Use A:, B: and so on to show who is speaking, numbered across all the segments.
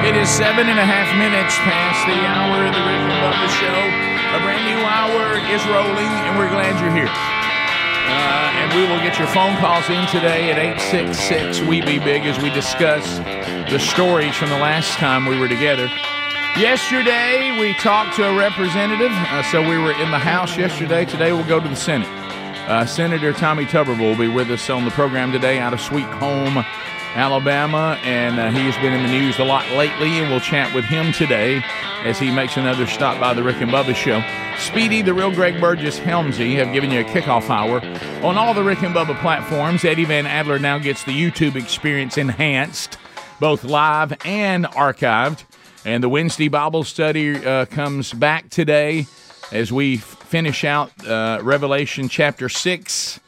A: It is seven and a half minutes past the hour of the Rick and Bubba Show. A brand new hour is rolling, and we're glad you're here. Uh, and we will get your phone calls in today at 866 We Be Big as we discuss the stories from the last time we were together. Yesterday, we talked to a representative. Uh, so we were in the House yesterday. Today, we'll go to the Senate. Uh, Senator Tommy Tuberville will be with us on the program today out of Sweet Home, Alabama, and uh, he has been in the news a lot lately, and we'll chat with him today as he makes another stop by the Rick and Bubba show. Speedy, the real Greg Burgess Helmsy have given you a kickoff hour on all the Rick and Bubba platforms. Eddie Van Adler now gets the YouTube experience enhanced, both live and archived. And the Wednesday Bible study uh, comes back today as we finish out uh, Revelation chapter 6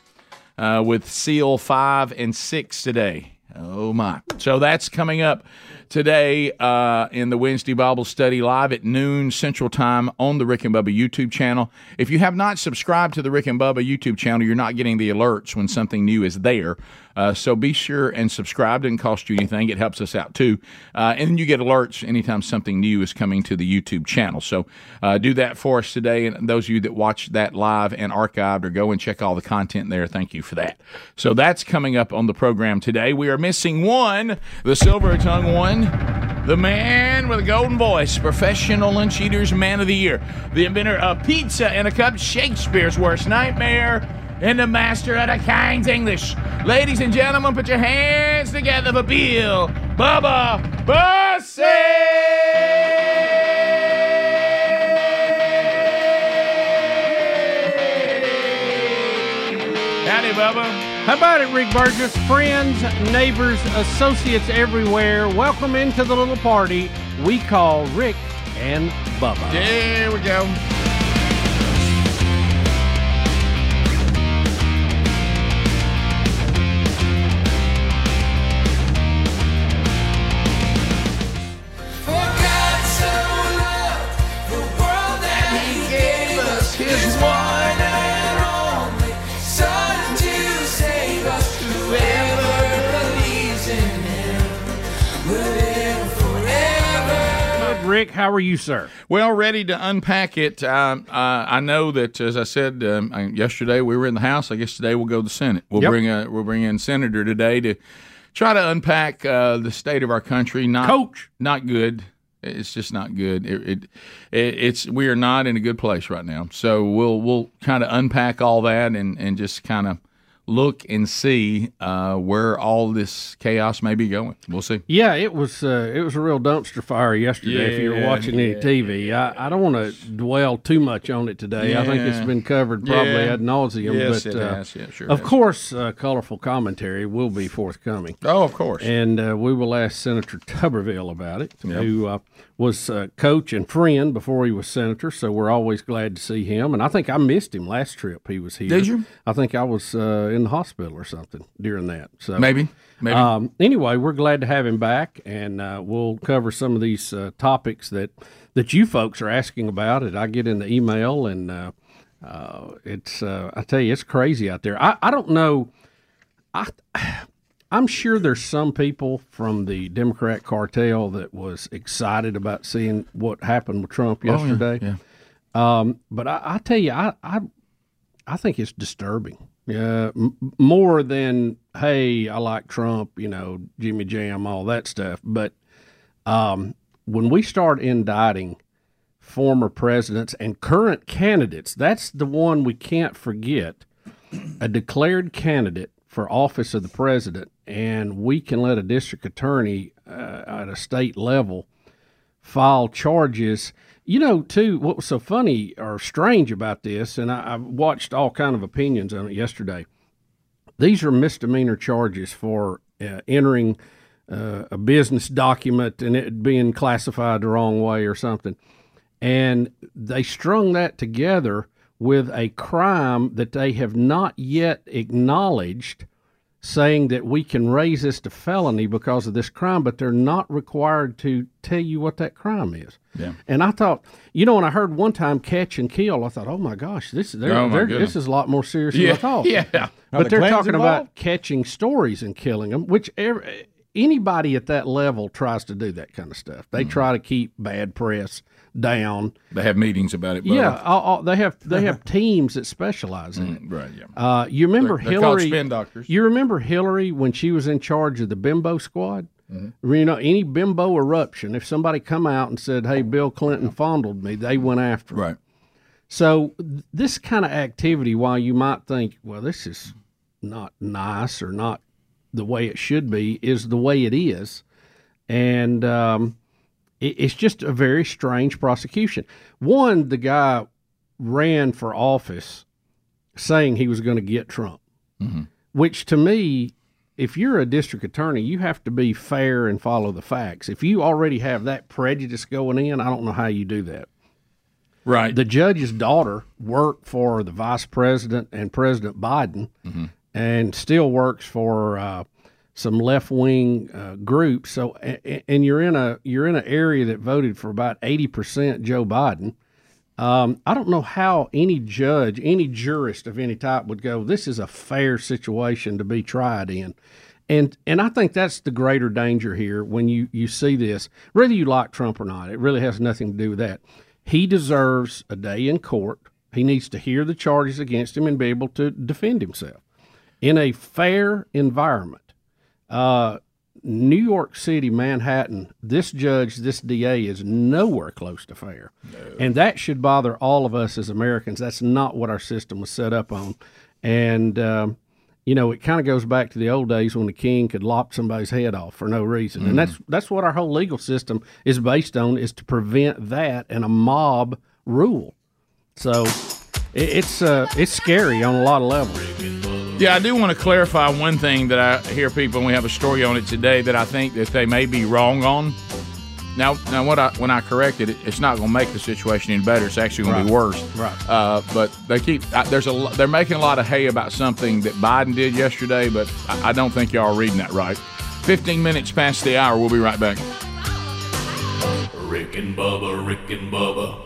A: uh, with seal 5 and 6 today. Oh, my. So that's coming up today uh, in the Wednesday Bible study live at noon Central Time on the Rick and Bubba YouTube channel. If you have not subscribed to the Rick and Bubba YouTube channel, you're not getting the alerts when something new is there. Uh, so be sure and subscribe. Doesn't cost you anything. It helps us out too. Uh, and then you get alerts anytime something new is coming to the YouTube channel. So uh, do that for us today. And those of you that watch that live and archived or go and check all the content there, thank you for that. So that's coming up on the program today. We are missing one, the silver tongue one. The man with a golden voice, professional lunch eaters, man of the year, the inventor of pizza and a cup, Shakespeare's worst nightmare, and the master of the King's English. Ladies and gentlemen, put your hands together for Bill Bubba Bussey! Howdy, Bubba.
B: How about it, Rick Burgess? Friends, neighbors, associates everywhere, welcome into the little party we call Rick and Bubba.
A: There we go.
B: Rick, how are you, sir?
A: Well, ready to unpack it. Um, uh, I know that, as I said um, yesterday, we were in the House. I guess today we'll go to the Senate. We'll
B: Yep.
A: bring a we'll bring in Senator today to try to unpack uh, the state of our country. Not
B: Coach.
A: not good. It's just not good. It, it, it it's we are not in a good place right now. So we'll we'll kind of unpack all that and and just kind of look and see uh, where all this chaos may be going. We'll see.
B: Yeah, it was uh, it was a real dumpster fire yesterday. if you were
A: Yeah,
B: watching any TV, I, I don't want to dwell too much on it today. I think it's been covered probably
A: Yeah.
B: ad nauseum.
A: Yes,
B: but
A: it
B: uh,
A: has. Yeah, sure
B: of
A: has.
B: course, uh, colorful commentary will be forthcoming.
A: Oh, of course.
B: And uh, we will ask Senator Tuberville about it, who uh, was uh, coach and friend before he was senator. So we're always glad to see him. And I think I missed him last trip he was here.
A: Did you?
B: I think I was uh, in the hospital or something during that. So
A: maybe maybe.
B: um, anyway, we're glad to have him back, and uh, we'll cover some of these uh, topics that that you folks are asking about. It I get in the email, and uh, uh, it's uh, I tell you, it's crazy out there. I, I don't know. I I'm sure there's some people from the Democrat cartel that was excited about seeing what happened with Trump yesterday.
A: yeah.
B: Um, but I, I tell you, I, I I think it's disturbing. Yeah, m- more than hey, I like Trump, you know, Jimmy Jam, all that stuff. But um, when we start indicting former presidents and current candidates, that's the one we can't forget. A declared candidate for office of the president, and we can let a district attorney uh, at a state level file charges. You know, too, what was so funny or strange about this, and I, I watched all kind of opinions on it yesterday. These are misdemeanor charges for uh, entering uh, a business document and it being classified the wrong way or something. and they strung that together with a crime that they have not yet acknowledged saying that we can raise this to felony because of this crime, but they're not required to tell you what that crime is.
A: Yeah.
B: And I thought, you know, when I heard one time catch and kill, I thought, oh my gosh, this they're,
A: Oh, my
B: they're- this is a lot more serious than I thought.
A: yeah.
B: But
C: the
B: they're talking
C: involved?
B: about catching stories and killing them, which ev anybody at that level tries to do that kind of stuff. They mm. try to keep bad press down.
A: They have meetings about it. Bubba.
B: Yeah, all, all, they have they have teams that specialize in it.
A: Right. Yeah.
B: Uh, you remember
A: They're- they're
B: Hillary?
A: spin doctors.
B: You remember Hillary when she was in charge of the bimbo squad?
A: Mm-hmm.
B: You know, any bimbo eruption, if somebody come out and said, "Hey, Bill Clinton fondled me," they went after. 'em.
A: Right.
B: So th- this kind of activity, while you might think, "Well, this is not nice or not the way it should be," is the way it is, and um, it's just a very strange prosecution. One, the guy ran for office saying he was going to get Trump, which to me, if you're a district attorney, you have to be fair and follow the facts. If you already have that prejudice going in, I don't know how you do that.
A: Right.
B: The judge's daughter worked for the vice president and President Biden, and still works for uh, some left wing uh, groups. So, and you're in a you're in an area that voted for about eighty percent Joe Biden. Um, I don't know how any judge, any jurist of any type would go. This is a fair situation to be tried in, and and I think that's the greater danger here when you you see this. Whether you like Trump or not, it really has nothing to do with that. He deserves a day in court. He needs to hear the charges against him and be able to defend himself in a fair environment. Uh, New York City, Manhattan, this judge, this DA is nowhere close to fair. And that should bother all of us as Americans. That's not what our system was set up on. And, um, you know, it kind of goes back to the old days when the king could lop somebody's head off for no reason. And that's that's what our whole legal system is based on is to prevent that and a mob rule. So it, it's uh, it's scary on a lot of levels.
A: Yeah, I do want to clarify one thing that I hear people, and we have a story on it today that I think that they may be wrong on. Now, now, what I when I corrected it, it's not going to make the situation any better. It's actually going to be worse.
B: Right.
A: Uh, but they keep I, there's a they're making a lot of hay about something that Biden did yesterday, but I, I don't think y'all are reading that right. Fifteen minutes past the hour. We'll be right back.
D: Rick and Bubba, Rick and Bubba.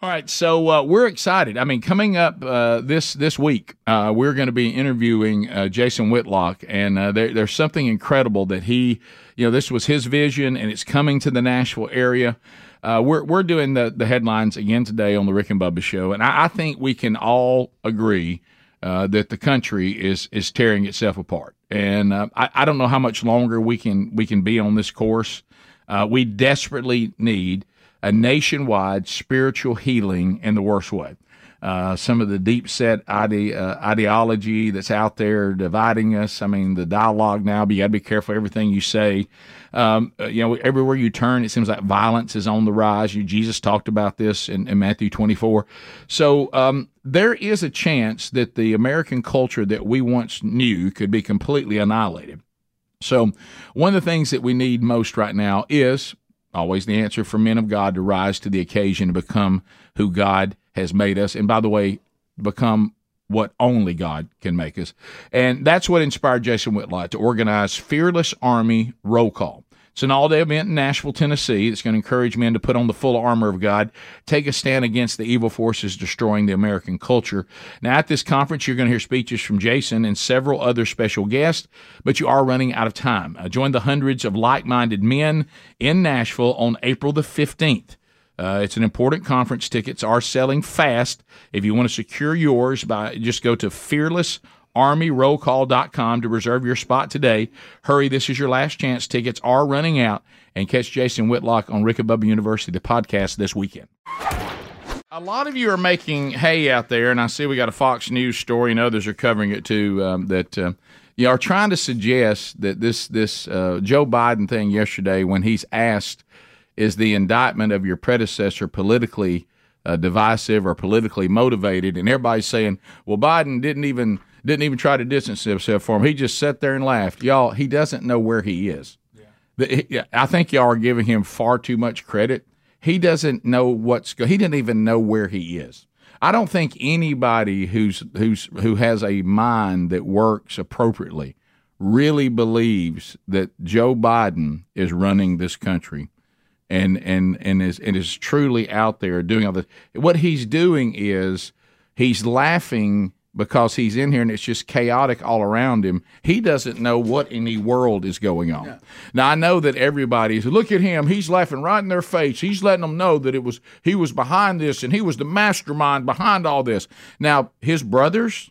A: All right, so uh, we're excited. I mean, coming up uh, this this week, uh, we're going to be interviewing uh, Jason Whitlock, and uh, there, there's something incredible that he, you know, this was his vision, and it's coming to the Nashville area. Uh, we're we're doing the the headlines again today on the Rick and Bubba show, and I, I think we can all agree uh, that the country is is tearing itself apart, and I, I don't know how much longer we can we can be on this course. Uh, we desperately need a nationwide spiritual healing in the worst way. Uh, some of the deep set ide- uh, ideology that's out there dividing us. I mean, the dialogue now, but you got to be careful everything you say. Um, uh, you know, everywhere you turn, it seems like violence is on the rise. You, Jesus talked about this in, in Matthew 24. So um, there is a chance that the American culture that we once knew could be completely annihilated. So, one of the things that we need most right now is always the answer for men of God to rise to the occasion to become who God has made us. And by the way, become what only God can make us. And that's what inspired Jason Whitlock to organize Fearless Army Roll Call. It's an all day event in Nashville, Tennessee. It's going to encourage men to put on the full armor of God, take a stand against the evil forces destroying the American culture. Now, at this conference, you're going to hear speeches from Jason and several other special guests, but you are running out of time. Uh, join the hundreds of like minded men in Nashville on April the 15th. Uh, it's an important conference. Tickets are selling fast. If you want to secure yours, by just go to fearlessarmyrollcall.com to reserve your spot today. Hurry, this is your last chance. Tickets are running out. And catch Jason Whitlock on Rick and Bubba University, the podcast this weekend. A lot of you are making hay out there, and I see we got a Fox News story, and others are covering it too. Um, that uh, you are trying to suggest that this this uh, Joe Biden thing yesterday, when he's asked, is the indictment of your predecessor politically uh, divisive or politically motivated, and everybody's saying, well, Biden didn't even didn't even try to distance himself from him. He just sat there and laughed. Y'all, he doesn't know where he is. The- I think y'all are giving him far too much credit. he doesn't know what's go. He didn't even know where he is. I don't think anybody who's who's who has a mind that works appropriately really believes that Joe Biden is running this country and and and is and is truly out there doing all this. What he's doing is he's laughing because he's in here and it's just chaotic all around him. He doesn't know what in the world is going on. Now I know that everybody's look at him. He's laughing right in their face. He's letting them know that it was he was behind this and he was the mastermind behind all this. Now his brothers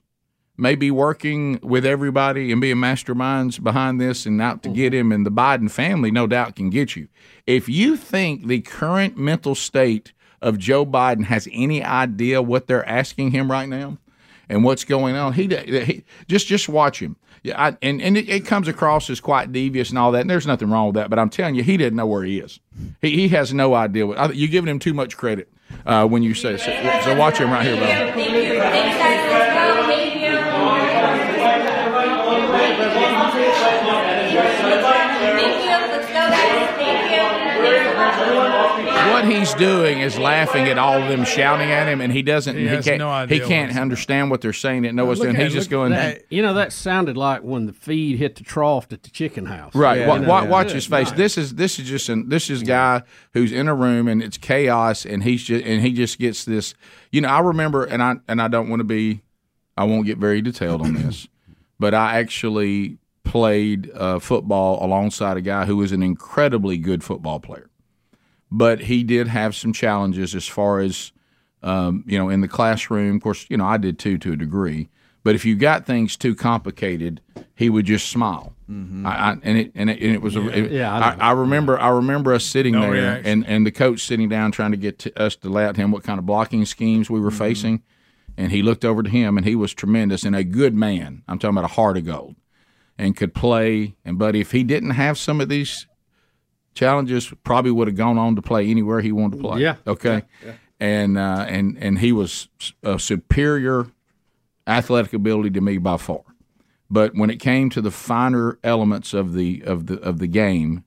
A: may be working with everybody and being masterminds behind this and out to get mm-hmm. him and the Biden family no doubt can get you. If you think the current mental state of Joe Biden has any idea what they're asking him right now and what's going on, he, he just just watch him. Yeah, I, and and it, it, comes across as quite devious and all that. And there's nothing wrong with that, but I'm telling you, he didn't know where he is. He, he has no idea what. You're giving him too much credit uh, when you say so. So watch him right here, bro. What he's doing is laughing at all of them shouting at him, and he doesn't.
E: He
A: He, can't.
E: no
A: he can't
E: what's-
A: understand what they're saying. Didn't know what's doing.
E: at
A: He's just going.
E: that-
B: You know, that sounded like when the feed hit the trough at the chicken house.
A: Right.
E: Yeah.
A: wa-
E: Yeah.
A: wa-
E: Yeah.
A: watch his face. This is this is just an, this is a guy who's in a room and it's chaos and he's just and he just gets this. You know, I remember and I and I don't want to be, I won't get very detailed on this, but I actually played uh, football alongside a guy who was an incredibly good football player, but he did have some challenges as far as um, you know in the classroom. Of course, you know I did too to a degree. But if you got things too complicated, he would just smile. I, I, and it and it, and it was a, it-
B: Yeah, I
A: I. Remember I remember us sitting
E: No
A: there
E: reaction.
A: and, and the coach sitting down trying to get to us to lay out to him what kind of blocking schemes we were
E: Mm-hmm.
A: facing, and he looked over to him and he was tremendous and a good man. I'm talking about a heart of gold, and could play. And but if he didn't have some of these challenges, probably would have gone on to play anywhere he wanted to play.
B: Yeah.
A: Okay. Yeah. And uh, and and he was a superior athletic ability to me by far. But when it came to the finer elements of the of the of the game,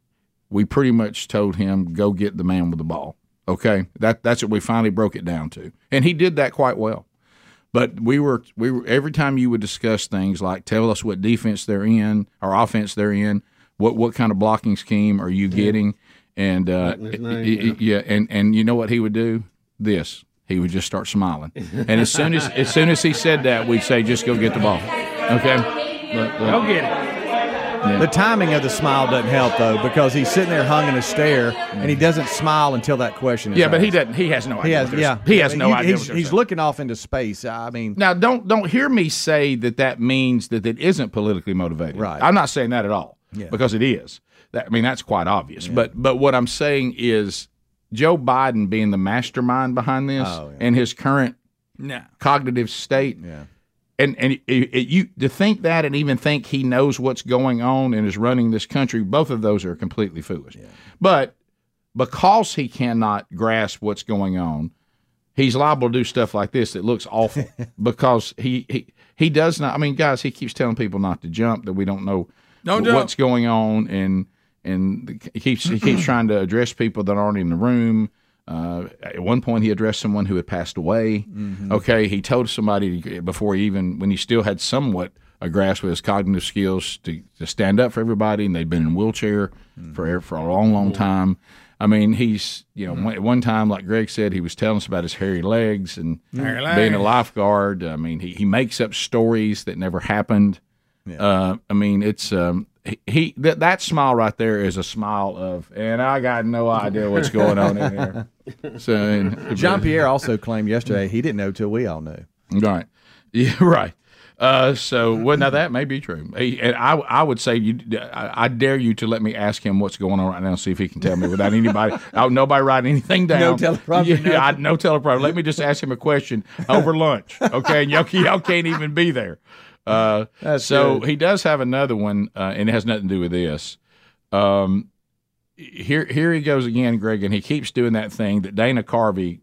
A: we pretty much told him go get the man with the ball. Okay, that that's what we finally broke it down to, and he did that quite well. But we were we were every time you would discuss things like tell us what defense they're in or offense they're in, what what kind of blocking scheme are you getting, and uh,
B: name,
A: y- y- yeah, and and you know what he would do this. He would just start smiling, and as soon as as soon as he said that, we'd say, "Just go get the ball." Okay, But- but-
B: Go get it.
C: The timing of the smile doesn't help though because he's sitting there hung in a stare and he doesn't smile until that question is
A: yeah, but he doesn't. He has no idea.
C: He has, yeah,
A: he has no
C: He-
A: idea.
C: He's, he's looking off into space. I mean,
A: Now, don't don't hear me say that that means that it isn't politically motivated.
C: Right.
A: I'm not saying that at all
C: Yeah.
A: because it is. That, I mean, that's quite obvious. But but what I'm saying is Joe Biden being the mastermind behind this
C: Oh, yeah.
A: and his current cognitive state.
C: Yeah.
A: And and it, it, you to think that and even think he knows what's going on and is running this country, both of those are completely foolish. But because he cannot grasp what's going on, he's liable to do stuff like this that looks awful because he, he he does not. I mean, guys, he keeps telling people not to jump that we don't know
E: Don't
A: what's going on, and and he keeps he keeps trying to address people that aren't in the room. Uh, at one point, he addressed someone who had passed away. Mm-hmm. Okay, he told somebody before he even when he still had somewhat a grasp of his cognitive skills to, to stand up for everybody, and they'd been in a wheelchair mm. for for a long, long time. I mean, he's you know mm. one, at one time, like Greg said, he was telling us about his hairy legs and
E: Hairy
A: being a lifeguard. I mean, he, he makes up stories that never happened. Uh, I mean, it's um, he, he that that smile right there is a smile of, and I got no idea what's going on in here. So and,
C: Jean Pierre also claimed yesterday he didn't know till we all knew.
A: right, yeah, right. Uh, so well, now that may be true. He, and I, I would say you, I, I dare you to let me ask him what's going on right now, see if he can tell me without anybody, oh, nobody writing anything down.
C: No teleprompter,
A: Yeah, I, no teleprompter. Let me just ask him a question over lunch, okay? And y'all, y'all can't even be there. Uh, so
C: good.
A: he does have another one, uh, and it has nothing to do with this. Um, here, here he goes again, Greg, and he keeps doing that thing that Dana Carvey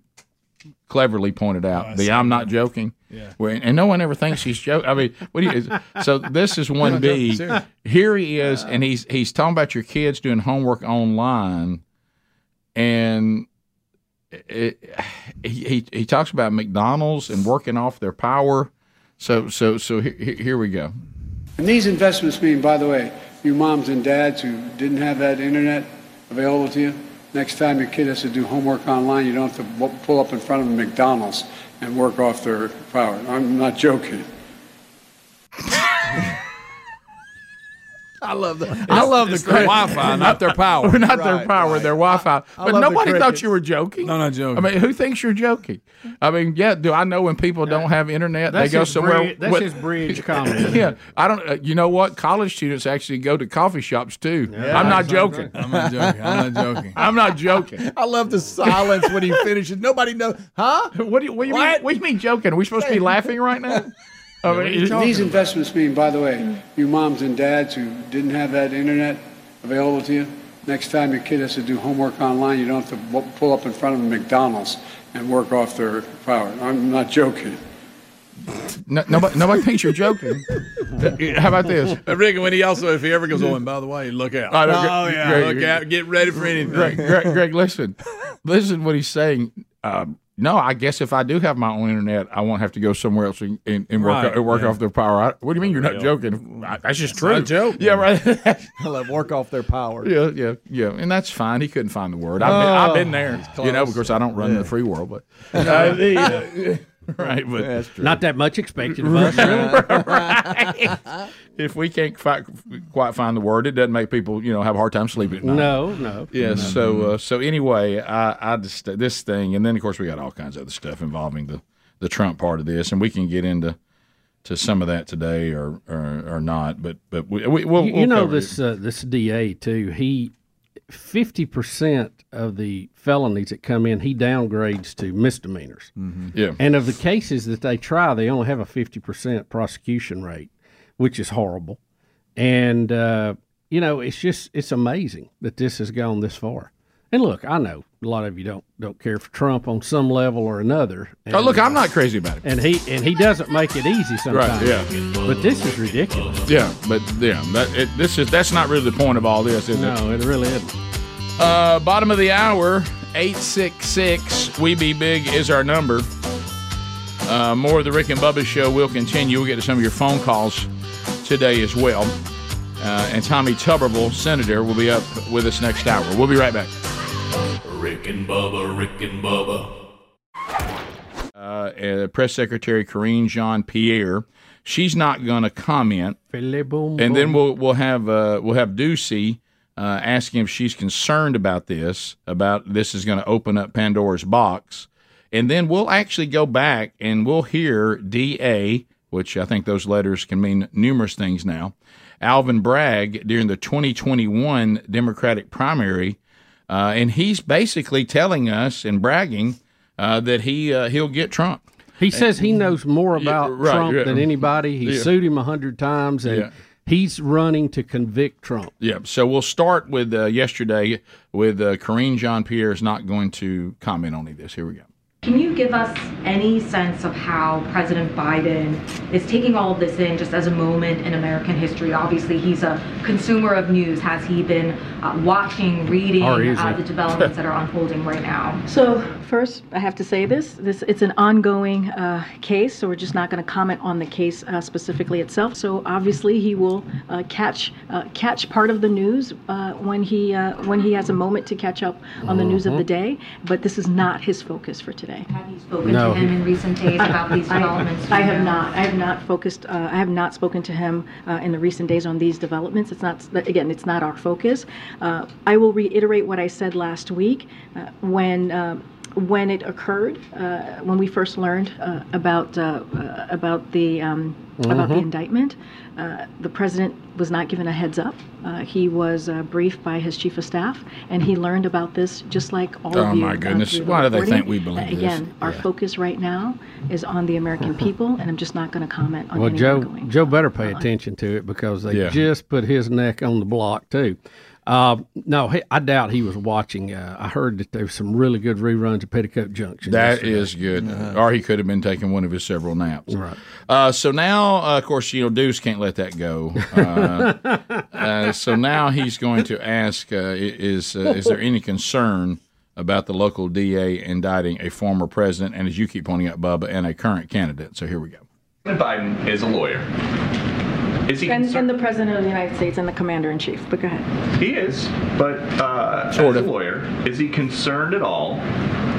A: cleverly pointed out. the I'm not joking.
E: Yeah.
A: Where, and no one ever thinks he's joking. I mean, what do you? So this is one B. Here he is, and he's he's talking about your kids doing homework online, and it, he, he he talks about McDonald's and working off their power. So so so he- he- here we go.
F: And these investments mean, by the way, you moms and dads who didn't have that internet available to you, next time your kid has to do homework online, you don't have to pull up in front of a McDonald's and work off their power. I'm not joking.
C: I love the I love the
E: It's their Wi-Fi, not their power.
A: We're not their power,
C: right.
A: their Wi-Fi. But
C: love the
A: nobody thought you were joking.
E: No, not joking.
A: I mean, who thinks you're joking? I mean, yeah. Do I know when people don't have internet, they go somewhere?
B: bridge- that's
A: what-
B: his bridge comedy.
A: yeah, I don't. Uh, you know what? College students actually go to coffee shops too. I'm not joking.
E: I'm not joking. I'm not joking.
A: I'm not joking.
C: I love the silence when he finishes. Nobody knows, huh?
A: What do you, what do you mean?
C: What?
A: What do you mean joking? Are we supposed to be laughing right now? I mean, it-
F: These investments mean, by the way, you moms and dads who didn't have that internet available to you, next time your kid has to do homework online, you don't have to pull up in front of a McDonald's and work off their power. I'm not joking.
A: no, nobody, nobody thinks you're joking. How about this?
E: Uh, Rick, when he also, if he ever goes, oh, and by the way, look out.
A: Oh, no,
E: oh yeah,
A: Greg-
E: look out. Get ready for anything.
A: Greg, Greg, Greg, listen, listen. What he's saying. Um, no, I guess if I do have my own internet, I won't have to go somewhere else and, and, and work
E: Right,
A: work
E: yeah.
A: off their power. I, what do you mean you're not joking? I- That's just true.
E: not a joke.
A: Yeah, right.
C: I love work off their power.
A: yeah, yeah, yeah, and that's fine. He couldn't find the word. I've been, I've been there. You know, of course, I don't run the free world, but uh, the- right. But
C: That's true.
B: Not that much expected of us.
A: if we can't fi- quite find the word, it doesn't make people, you know, have a hard time sleeping at night.
B: No, no.
A: Yes. So uh, so anyway, I, I just this thing, and then of course we got all kinds of other stuff involving the the Trump part of this, and we can get into to some of that today or or, or not. But but we, we we'll,
B: You,
A: we'll
B: you know this uh, this DA too. He fifty percent of the felonies that come in, he downgrades to misdemeanors.
A: Yeah.
B: And of the cases that they try, they only have a 50% prosecution rate, which is horrible. And, uh, you know, it's just, it's amazing that this has gone this far. And look, I know a lot of you don't don't care for Trump on some level or another. And,
A: Oh look, I'm not crazy about it.
B: and he and he doesn't make it easy sometimes.
A: Right, yeah.
B: But this is ridiculous.
A: Yeah, but yeah, that it, this is that's not really the point of all this, is it?
B: No, it really isn't.
A: Uh, bottom of the hour, 866 We Be Big is our number. Uh, more of the Rick and Bubba show will continue. We'll get to some of your phone calls today as well. Uh, and Tommy Tuberville, Senator, will be up with us next hour. We'll be right back.
D: Rick and Bubba, Rick and Bubba.
A: Uh, uh, Press Secretary Karine Jean Pierre, she's not going to comment. And then we'll we'll have uh, we'll have Doocy uh, asking if she's concerned about this, about this is going to open up Pandora's box, and then we'll actually go back and we'll hear Da, which I think those letters can mean numerous things now. Alvin Bragg during the 2021 Democratic primary, uh, and he's basically telling us and bragging uh, that he uh, he'll get Trump.
B: He says he knows more about
A: right,
B: Trump
A: yeah.
B: than anybody. He
A: Yeah.
B: sued him a hundred times, and
A: Yeah.
B: he's running to convict Trump.
A: Yeah. So we'll start with uh, yesterday with uh, Karine Jean Pierre is not going to comment on any of this. Here we go.
G: Can you give us any sense of how President Biden is taking all of this in just as a moment in American history? Obviously, he's a consumer of news. Has he been uh, watching, reading uh, the developments that are unfolding right now?
H: So first, I have to say this: this it's an ongoing uh, case, so we're just not going to comment on the case uh, specifically itself. So obviously, he will uh, catch uh, catch part of the news uh, when he uh, when he has a moment to catch up on the news of the day. But this is not his focus for today.
G: Have you spoken
B: No,
G: to him in recent days about these
H: I,
G: developments? Do
H: I
G: you
H: have
G: know?
H: not. I have not focused. Uh, I have not spoken to him uh, in the recent days on these developments. It's not. Again, it's not our focus. Uh, I will reiterate what I said last week uh, when. Uh, when it occurred, uh, when we first learned uh, about uh, uh, about the um, about the indictment, uh, the president was not given a heads up. Uh, he was uh, briefed by his chief of staff, and he learned about this just like all
A: Oh,
H: of you.
A: Oh
H: my
A: goodness.
H: through
A: Why do they think we believe
H: Uh,
A: this?
H: Again, our
A: Yeah.
H: focus right now is on the American people, and I'm just not going to comment on
B: Well,
H: any
B: Joe,
H: ongoing.
B: Joe better pay attention to it because they
A: Yeah.
B: just put his neck on the block too. Uh, no, he, I doubt he was watching. Uh, I heard that there was some really good reruns of Petticoat Junction.
A: That
B: yesterday.
A: is good. Or he could have been taking one of his several naps.
B: Right.
A: Uh, so now, uh, of course, you know, Deuce can't let that go. Uh, uh, so now he's going to ask: uh, Is uh, is there any concern
E: about the local DA indicting a former president, and as you keep pointing out, Bubba, and a current candidate. So here we go.
I: Biden is a lawyer. Is he
H: And, and the President of the United States and the Commander in Chief. But go ahead.
I: He is, but uh,
E: Sort
I: as
E: of.
I: a lawyer, is he concerned at all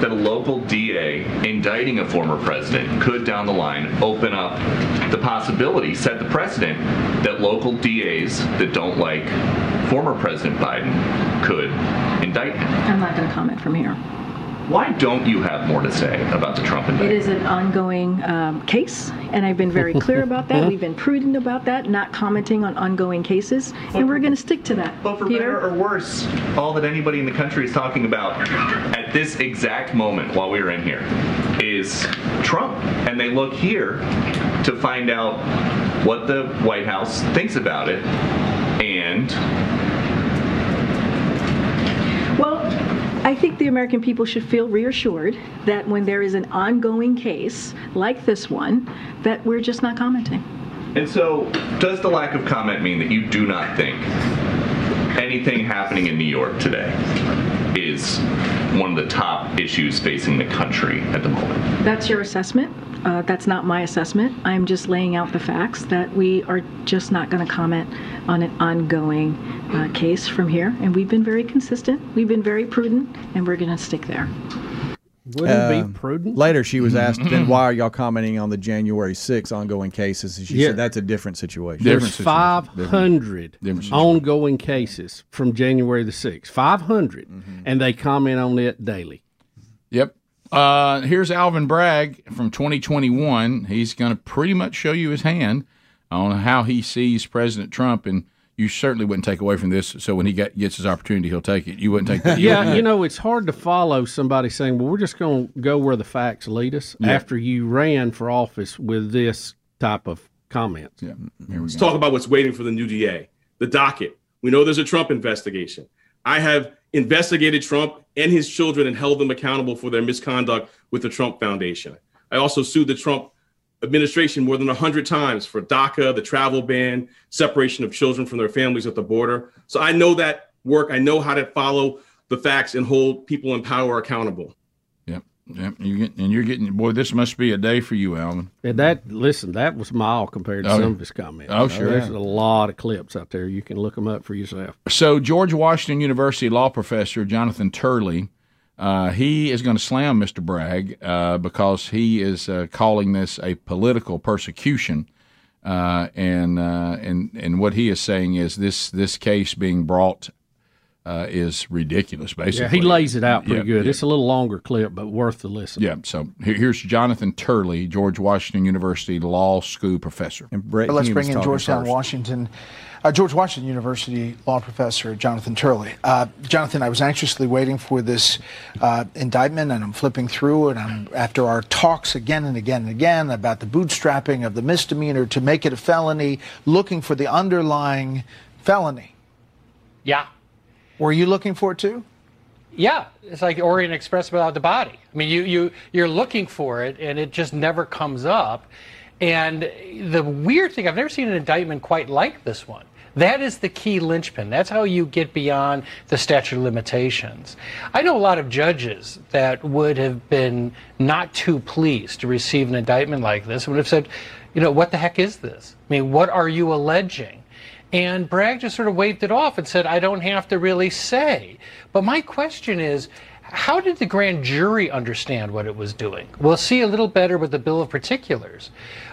I: that a local DA indicting a former president could, down the line, open up the possibility, set the precedent, that local DAs that don't like former President Biden could indict him?
H: I'm not going to comment from here.
I: Why don't you have more to say about the Trump
H: It
I: indictment?
H: is an ongoing um, case, and I've been very clear about that. We've been prudent about that, not commenting on ongoing cases, and we're going to stick to that.
I: But for
H: Peter?
I: better or worse, all that anybody in the country is talking about at this exact moment while we are in here is Trump. And they look here to find out what the White House thinks about it. And
H: Well, I think the American people should feel reassured that when there is an ongoing case like this one, that we're just not commenting.
I: and so does the lack of comment mean that you do not think anything happening in New York today is one of the top issues facing the country at the moment?
H: That's your assessment. Uh, that's not my assessment. I'm just laying out the facts that we are just not going to comment on an ongoing uh, case from here. And we've been very consistent, we've been very prudent, and we're going to stick there.
B: Wouldn't it
C: Um,
B: be prudent?
C: Later, she was asked, then why are y'all commenting on the January 6 ongoing cases? And she
B: Yeah.
C: said that's a different situation.
B: There's 500 ongoing cases from January the 6th. 500. And they comment on it daily.
E: Yep. Uh, here's Alvin Bragg from 2021. He's going to pretty much show you his hand on how he sees President Trump, and you certainly wouldn't take away from this. So when he get, gets his opportunity, he'll take it. You wouldn't take that.
B: yeah, you know, it's hard to follow somebody saying, well, we're just going to go where the facts lead us
E: Yeah.
B: after you ran for office with this type of comments.
E: Yeah. Here we
J: Let's talk about what's waiting for the new DA. The docket. We know there's a Trump investigation. I have investigated Trump and his children and held them accountable for their misconduct with the Trump Foundation. I also sued the Trump administration more than 100 times for DACA, the travel ban, separation of children from their families at the border. So I know that work. I know how to follow the facts and hold people in power accountable.
E: Yep. You get, and you're getting, boy, this must be a day for you, Alvin.
B: And that, listen, that was mild compared to
E: Oh,
B: some of his comments.
E: oh, sure.
B: There's a lot of clips out there. You can look them up for yourself.
E: So, George Washington University law professor Jonathan Turley, uh, he is going to slam Mr. Bragg uh, because he is uh, calling this a political persecution. Uh, and uh, and and what he is saying is this this case being brought uh, is ridiculous. Basically,
B: Yeah, he lays it out pretty
E: Yeah,
B: good.
E: yeah.
B: It's a little longer clip, but worth the listen.
E: Yeah. So here, here's Jonathan Turley, George Washington University law school professor.
C: And Brett
K: But let's bring in Georgetown,
C: first.
K: Washington, uh, George Washington University law professor Jonathan Turley. Uh, Jonathan, I was anxiously waiting for this uh, indictment, and I'm flipping through, and I'm after our talks again and again and again about the bootstrapping of the misdemeanor to make it a felony, looking for the underlying felony.
L: Yeah.
K: Were you looking for it too?
L: Yeah, it's like Orient Express without the body. I mean, you you you're looking for it, and it just never comes up. And the weird thing, I've never seen an indictment quite like this one. That is the key linchpin. That's how you get beyond the statute of limitations. I know a lot of judges that would have been not too pleased to receive an indictment like this and would have said, you know, what the heck is this? I mean, what are you alleging? And Bragg just sort of waved it off and said, I don't have to really say. But my question is, how did the grand jury understand what it was doing? We'll see a little better with the Bill of Particulars.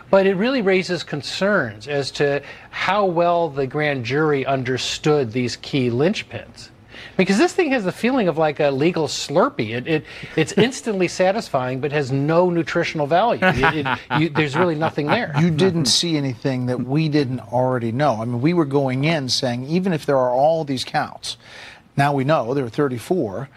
L: But it really raises concerns as to how well the grand jury understood these key linchpins. Because this thing has the feeling of like a legal Slurpee. It, it it's instantly satisfying, but has no nutritional value. It- it- you- there's really nothing there.
K: You didn't see anything that we didn't already know. I mean, we were going in saying, even if there are all these counts, now we know there are 34, but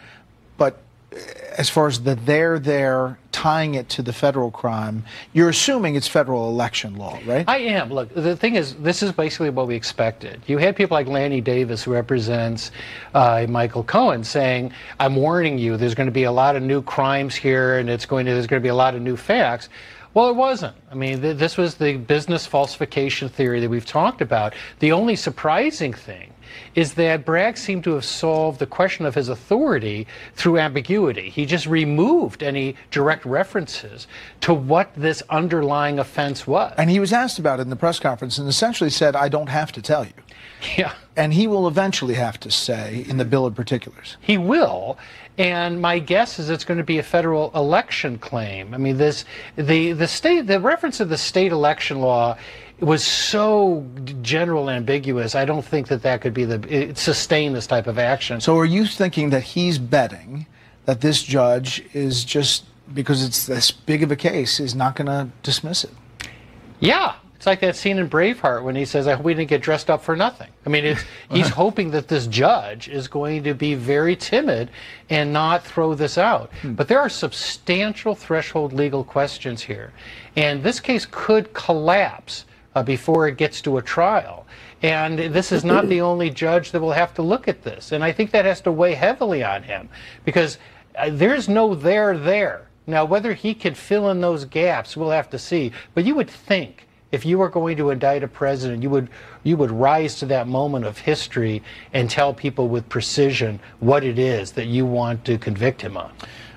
K: as far as the there there tying it to the federal crime, you're assuming it's federal election law, right?
L: I am. Look, the thing is, this is basically what we expected. You had people like Lanny Davis, who represents uh, Michael Cohen, saying, "I'm warning you. There's going to be a lot of new crimes here, and it's going to there's going to be a lot of new facts." Well, it wasn't. I mean, th- this was the business falsification theory that we've talked about. The only surprising thing is that Bragg seemed to have solved the question of his authority through ambiguity. He just removed any direct references to what this underlying offense was.
K: And he was asked about it in the press conference and essentially said, I don't have to tell you.
L: Yeah.
K: And he will eventually have to say in the bill of particulars.
L: He will. And my guess is it's going to be a federal election claim. I mean, this the the state the reference to the state election law was so general and ambiguous. I don't think that that could be the it, sustain this type of action.
K: So are you thinking that he's betting that this judge is just because it's this big of a case is not going to dismiss it?
L: Yeah, it's like that scene in Braveheart when he says, "I hope we didn't get dressed up for nothing." I mean, it's, he's hoping that this judge is going to be very timid and not throw this out. Hmm. But there are substantial threshold legal questions here, and this case could collapse uh, before it gets to a trial. And this is not the only judge that will have to look at this, and I think that has to weigh heavily on him because uh, there's no there there. Now, whether he can fill in those gaps, we'll have to see. But you would think if you were going to indict a president, you would you would rise to that moment of history and tell people with precision what it is that you want to convict him on.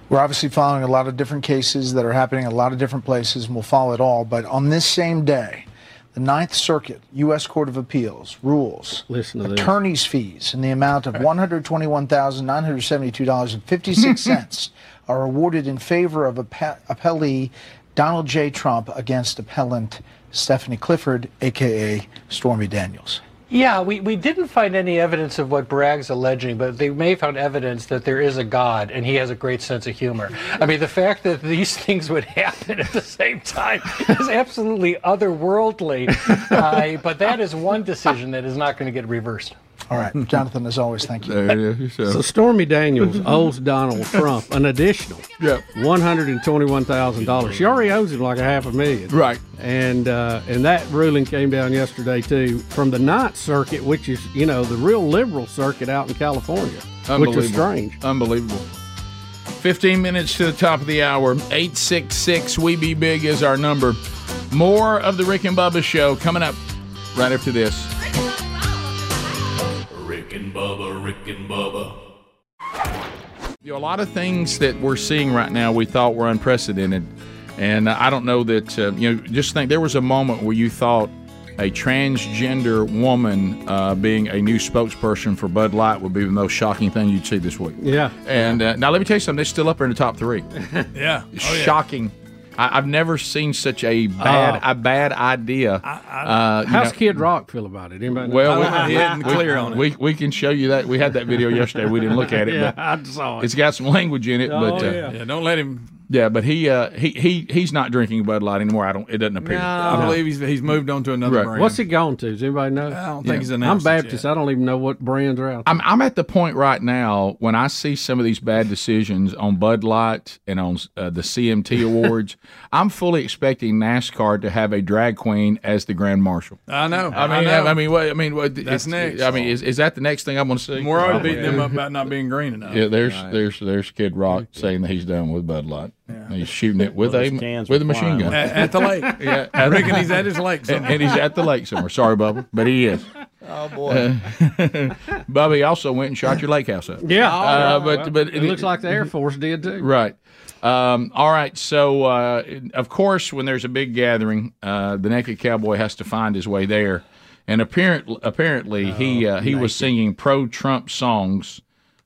K: We're obviously following a lot of different cases that are happening in a lot of different places, and we'll follow it all. But on this same day, the Ninth Circuit, U.S. Court of Appeals, rules
B: Listen to this.
K: attorney's fees in the amount of $121,972.56 are awarded in favor of appe- appellee Donald J. Trump against appellant Stephanie Clifford, a.k.a. Stormy Daniels.
L: Yeah, we, we didn't find any evidence of what Bragg's alleging, but they may have found evidence that there is a God and he has a great sense of humor. I mean, the fact that these things would happen at the same time is absolutely otherworldly. Uh, but that is one decision that is not going to get reversed.
K: All right, Jonathan, as always, thank you. There you go.
B: So Stormy Daniels owes Donald Trump an additional yep. one hundred and twenty-one thousand dollars. She already owes him like a half a million,
E: right?
B: And uh, and that ruling came down yesterday too from the Ninth Circuit, which is you know the real liberal circuit out in California, which was strange.
A: Unbelievable. 15 minutes to the top of the hour. 866 We Be Big is our number. More of the Rick and Bubba show coming up right after this.
D: Rick and Bubba, Rick and Bubba.
A: You know, a lot of things that we're seeing right now we thought were unprecedented. And I don't know that, uh, you know, just think there was a moment where you thought a transgender woman uh, being a new spokesperson for Bud Light would be the most shocking thing you'd see this week.
B: Yeah.
A: And uh, now let me tell you something, they're still up there in the top three.
E: Yeah. Oh, yeah.
A: Shocking. I, I've never seen such a bad
B: Oh.
A: a bad idea. uh,
B: How's
A: know-
B: Kid Rock feel about it? Anybody know?
A: well, we,
E: He isn't
A: we-
E: clear on it.
A: We, we can show you that. We had that video yesterday. We didn't look at it,
B: Yeah,
A: but
B: I saw it.
A: It's got some language in it,
B: Oh,
A: but uh,
B: yeah.
E: Yeah, don't let him.
A: Yeah, but he uh, he he he's not drinking Bud Light anymore. I don't. It doesn't appear. No.
E: I believe he's he's moved on to another
A: Right.
E: brand.
B: What's he gone to? Does anybody know?
E: I don't think he's an
B: I'm
E: announced it
B: Baptist. I don't even know what brands are out. there.
A: I'm I'm at the point right now when I see some of these bad decisions on Bud Light and on uh, the CMT awards, I'm fully expecting NASCAR to have a drag queen as the grand marshal.
E: I know.
A: I mean,
E: know.
A: I, mean, what, I mean, what,
E: That's next.
A: I mean, is, is that the next thing I'm going to see?
E: We're already beating them up about not being green enough.
A: Yeah, there's there's there's Kid Rock saying that he's done with Bud Light. He's shooting it with
M: Well,
A: a with a machine gun
E: At, at the lake.
A: Yeah,
E: I reckon he's at his lake
A: and,
E: somewhere.
A: and he's at the lake somewhere. Sorry, Bubba, but he is.
E: Oh boy.
A: Bubba he also went and shot your lake house up.
B: Yeah,
A: uh, but but
B: it looks like the Air Force did too.
A: Right. Um, all right. So, uh, of course, when there's a big gathering, uh, the naked cowboy has to find his way there. And apparently, apparently, he uh, he was singing pro-Trump songs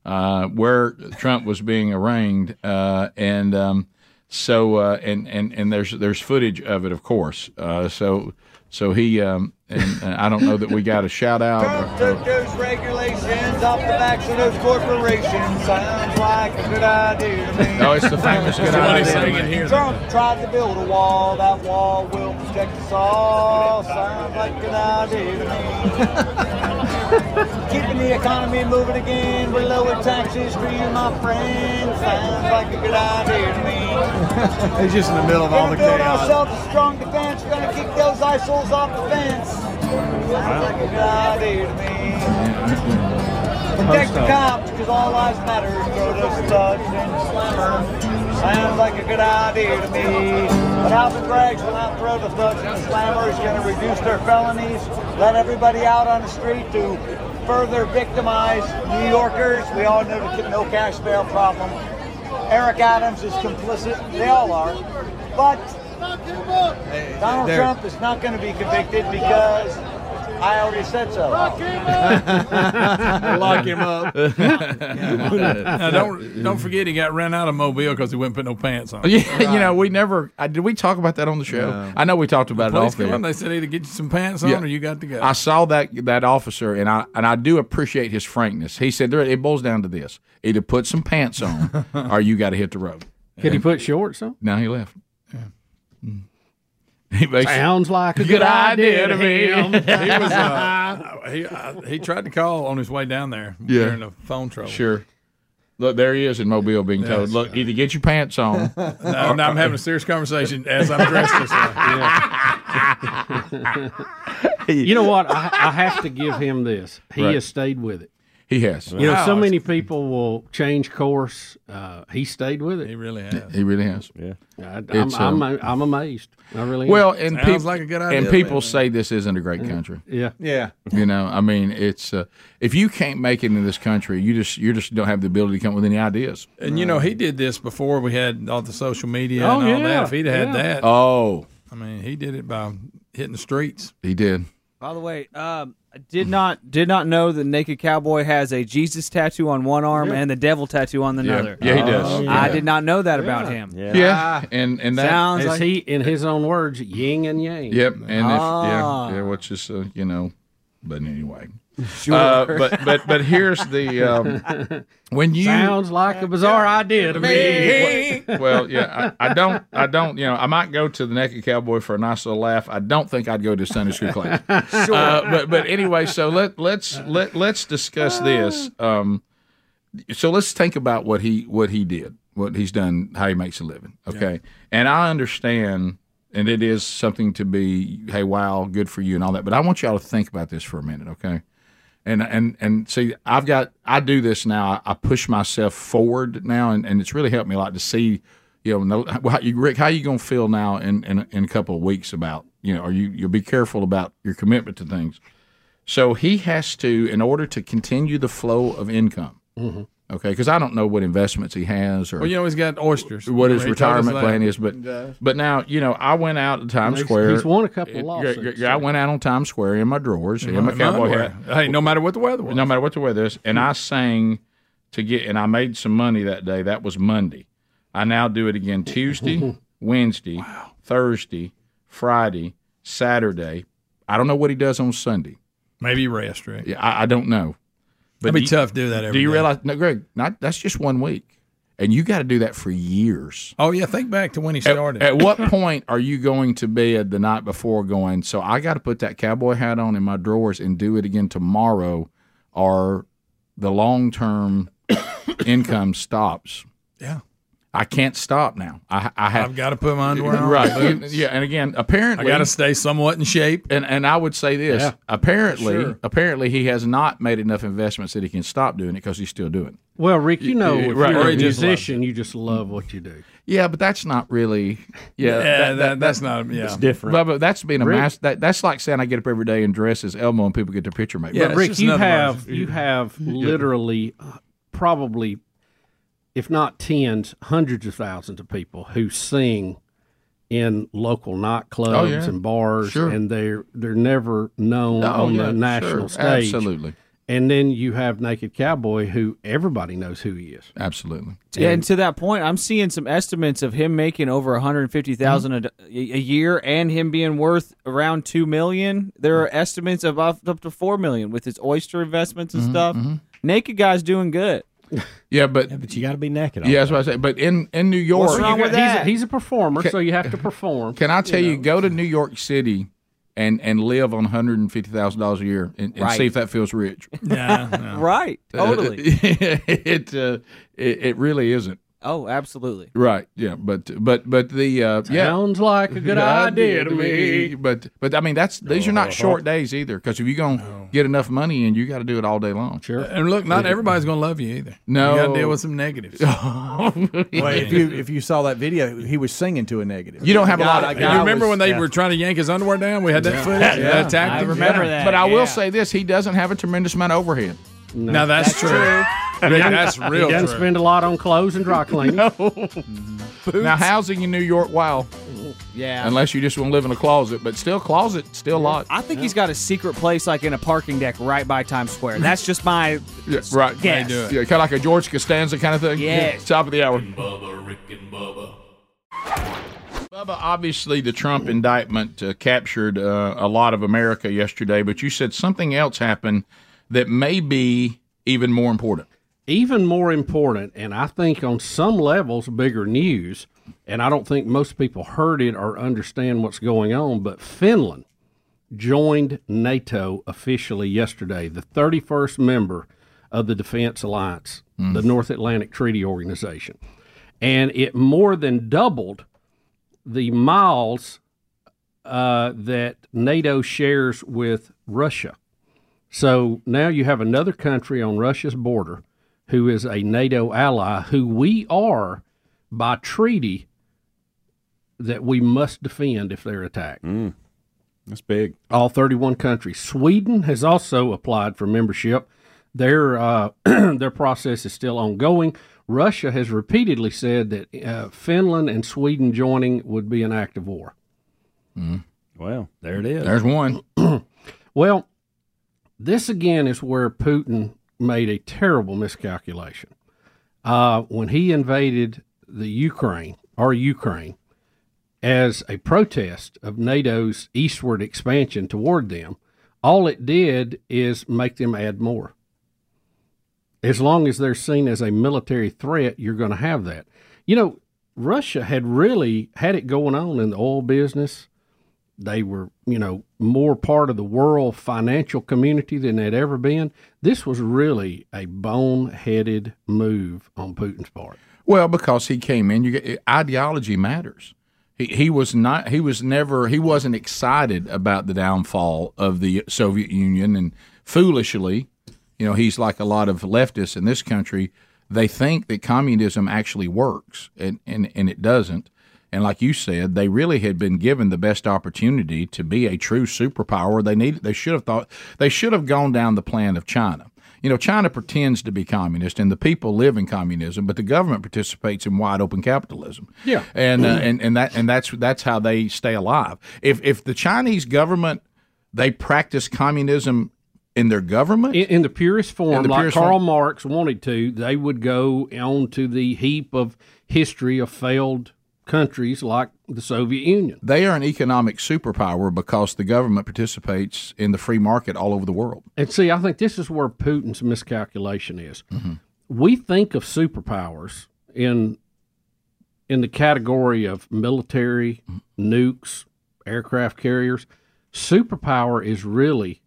A: uh, where Trump was being arraigned, uh, and um, so uh, and and and there's there's footage of it, of course. Uh, so so he um, and, and I don't know that we got a shout out.
N: Trump took those regulations off the backs of those corporations. Sounds like a good idea to me.
A: No, it's the famous good idea.
N: Trump tried to build a wall. That wall will protect us all. Sounds like a good idea to me. Keeping the economy moving again with lower taxes for you, my friend. Sounds like a good idea to me.
E: He's just in the middle of all the
N: Gonna build
E: chaos.
N: ourselves a strong defense. We're Gonna kick those ISILs off the fence. Sounds like a good idea to me. Protect the cops, because all lives matter. Throw those thugs the slammer. Sounds like a good idea to me. But Alvin Braggs will not throw the thugs in the slammer. He's going to reduce their felonies. Let everybody out on the street to further victimize New Yorkers. We all know the no cash bail problem. Eric Adams is complicit. They all are. But Donald Trump is not going to be convicted because I already said so.
O: Lock him up. Lock him up.
E: now, don't don't forget he got run out of Mobile because he wouldn't put no pants on.
A: Yeah, you know, we never. I, did we talk about that on the show? I know we talked about it
E: Police
A: off
E: come
A: there.
E: they said either get you some pants on
A: Yeah.
E: or you got to go.
A: I saw that that officer, and I and I do appreciate his frankness. He said there, it boils down to this: either put some pants on, or you got to hit the road.
B: Could he put shorts on?
A: Now he left. Mm. He basically-
B: Sounds like a good idea to him.
E: he was uh, he uh, he tried to call on his way down there
A: Yeah.
E: during the phone trouble.
A: Sure. Look, there he is in Mobile being told,
E: Yes.
A: look, either get your pants on.
E: Now, now I'm having a serious conversation as I'm dressed this way.
B: you know what? I, I have to give him this. He
A: Right.
B: has stayed with it.
A: He has.
B: You know, so many people will change course. Uh, he stayed with it. He
E: really has.
A: He really has.
B: Yeah. I, I'm,
A: um,
B: I'm, I'm amazed. I really
A: Well,
B: am.
A: and people like a good idea. and people say this isn't a great country.
B: Yeah.
O: Yeah.
A: You know, I mean, it's uh, if you can't make it in this country, you just you just don't have the ability to come up with any ideas.
E: And you know, he did this before we had all the social media
A: Oh,
E: and all
A: yeah,
E: that. If he'd had
A: yeah.
E: that,
A: Oh.
E: I mean, he did it by hitting the streets.
A: He did.
P: By the way, um, I did not did not know that Naked Cowboy has a Jesus tattoo on one arm
A: Yeah.
P: and the devil tattoo on the
A: Yeah.
P: other.
A: Yeah, he does. Oh,
P: I
A: yeah.
P: did not know that about
B: Yeah.
P: him.
A: Yeah, and and that
P: sounds
B: As
P: like
B: he, in his own words, yin and yang.
A: Yep, and
P: Ah.
A: if, yeah, yeah, which is uh, you know, but anyway,
B: Sure.
A: Uh, but but but here's the um, when you
B: Sounds like a bizarre idea to me.
A: well, yeah, I, I don't, I don't, you know, I might go to the Naked Cowboy for a nice little laugh. I don't think I'd go to Sunday school class.
B: Sure.
A: Uh, but but anyway, so let let's let let's discuss this. Um, so let's think about what he what he did, what he's done, how he makes a living. Okay, and I understand, and it is something to be, hey, wow, good for you, and all that. But I want y'all to think about this for a minute, okay? And and and see i've got i do this now i, push myself forward now and, and it's really helped me a lot to see you know no, how you rick how you going to feel now in, in in a couple of weeks about you know or you you'll be careful about your commitment to things so he has to in order to continue the flow of income
B: Mhm.
A: Okay because i don't know what investments he has or
E: Well, you know, he's got oysters.
A: what his
E: He told
A: retirement plan is, but but now you know I went out to Times
B: He's-
A: Square.
B: he's won a couple of
A: Yeah,
B: lawsuits,
A: Yeah, I went out on Times Square in my drawers, in my
E: In my
A: cowboy hat.
E: Hey, no matter what the weather was.
A: no matter what the weather is, and I sang to get, and I made some money that day. That was Monday. I now do it again Tuesday, Wednesday, Thursday, Friday, Saturday. I don't know what he does on Sunday.
E: Maybe rest, right?
A: Yeah, I, I don't know.
E: That'd be
A: do
E: tough to do that
A: Do
E: every
A: you
E: day.
A: realize? No, Greg, not that's just one week, and you got to do that for years.
E: Oh yeah, think back to when he
A: At-
E: started.
A: At, what point are you going to bed the night before going, so I got to put that cowboy hat on in my drawers and do it again tomorrow, or the long term income stops?
E: Yeah.
A: I can't stop now. I, I have.
E: I've got to put my underwear on.
A: Right. Yeah. And again, apparently,
E: I got to stay somewhat in shape.
A: And and I would say this:
E: Yeah.
A: apparently,
E: Sure.
A: apparently, he has not made enough investments that he can stop doing it because he's still doing it.
B: Well, Rick, you know, if
A: Right.
B: you're a
A: he just loves
B: musician, you just love what you do.
A: Yeah, but that's not really. Yeah,
E: Yeah, that- that's not- yeah. It's different.
A: But, but that's being a
B: Rick-
A: master. That, that's like saying I get up every day and dress as Elmo and people get their picture made.
B: but Rick, you have you have literally uh, probably, if not tens, hundreds of thousands of people who sing in local nightclubs
A: Oh, yeah.
B: and bars,
A: Sure.
B: and they're they're never known
A: Oh,
B: on
A: yeah,
B: the national
A: sure.
B: stage.
A: Absolutely.
B: And then you have Naked Cowboy, who everybody knows who he is.
A: Absolutely.
P: Yeah, and to that point, I'm seeing some estimates of him making over 150,000 a, a year, and him being worth around two million. There are estimates of up, up to four million with his oyster investments and
A: Mhm,
P: stuff.
A: mhm.
P: Naked guy's doing good.
A: Yeah, but
Q: but you got to be naked.
A: Yeah, that's what I say. But in in New York,
P: What's wrong with
B: he's, a, he's a performer,
A: Can-
B: so you have to perform.
A: Can I tell you,
B: know.
A: go to New York City and and live on one hundred and fifty thousand dollars a year and, and
P: Right.
A: see if that feels rich.
P: Yeah, Right, totally.
A: it uh, it, it really isn't.
P: Oh, absolutely.
A: Right. Yeah. But but but the uh, yeah
B: Sounds like a good idea to me.
A: But but I mean that's these are not short days either because if you're gonna get enough money in, you got to do it all day long.
B: Sure.
O: And look, not everybody's going to love you either.
A: No.
O: you got to deal with some negatives.
C: Well, if you if you saw that video, he was singing to a negative.
A: You don't have a lot of-
C: Guy-
O: You remember
C: was-
O: when they
C: yeah.
O: were trying to yank his underwear down? We had that footage.
C: Yeah.
O: That tactic.
C: I remember
O: Yeah.
C: that,
A: But I will
C: yeah.
A: say this: he doesn't have a tremendous amount of overhead.
O: Now that's, true. Rick, that's real
B: He doesn't
O: true.
B: spend a lot on clothes and dry cleaning. no.
A: Now housing in New York, wow.
P: Yeah.
A: Unless you just want to live in a closet, but still closet, still a lot.
P: I think he's got a secret place like in a parking deck right by Times Square. That's just my
A: Yeah, right.
P: guess.
A: Yeah, kind of like a George Costanza kind of thing.
P: Yes.
A: Top of the hour.
D: Bubba, Rick and Bubba.
A: Bubba, obviously the Trump indictment uh, captured uh, a lot of America yesterday, but you said something else happened that may be even more important.
B: Even more important, and I think on some levels bigger news, and I don't think most people heard it or understand what's going on, but Finland joined NATO officially yesterday, the 31st member of the Defense Alliance, the North Atlantic Treaty Organization. And it more than doubled the miles uh, that NATO shares with Russia. So now you have another country on Russia's border who is a NATO ally who we are by treaty that we must defend if they're attacked.
Q: That's big.
B: All 31 countries. Sweden has also applied for membership. Their uh, their process is still ongoing. Russia has repeatedly said that uh, Finland and Sweden joining would be an act of war.
Q: Well, there it is.
A: There's one.
B: Well, this again is where Putin made a terrible miscalculation. Uh, when he invaded the Ukraine, or Ukraine, as a protest of NATO's eastward expansion toward them, all it did is make them add more. As long as they're seen as a military threat, you're going to have that. You know, Russia had really had it going on in the oil business. They were, you know, more part of the world financial community than they'd ever been. This was really a bone-headed move on Putin's part.
A: Well, because he came in, you get ideology matters. He he was not. He was never. He wasn't excited about the downfall of the Soviet Union, and foolishly, you know, he's like a lot of leftists in this country. They think that communism actually works, and and, and it doesn't. And like you said, they really had been given the best opportunity to be a true superpower. They needed. They should have thought. They should have gone down the plan of China. You know, China pretends to be communist, and the people live in communism, but the government participates in wide open capitalism.
B: Yeah.
A: and uh, and and that and that's that's how they stay alive. If if the Chinese government they practice communism in their government
B: in, in the purest form,
A: the
B: like
A: purest
B: Karl
A: form.
B: Marx wanted to, they would go on to the heap of history of failed countries like the Soviet Union.
A: They are an economic superpower because the government participates in the free market all over the world.
B: And see, I think this is where Putin's miscalculation is.
A: Mm-hmm.
B: We think of superpowers in in the category of military, nukes, aircraft carriers. Superpower is really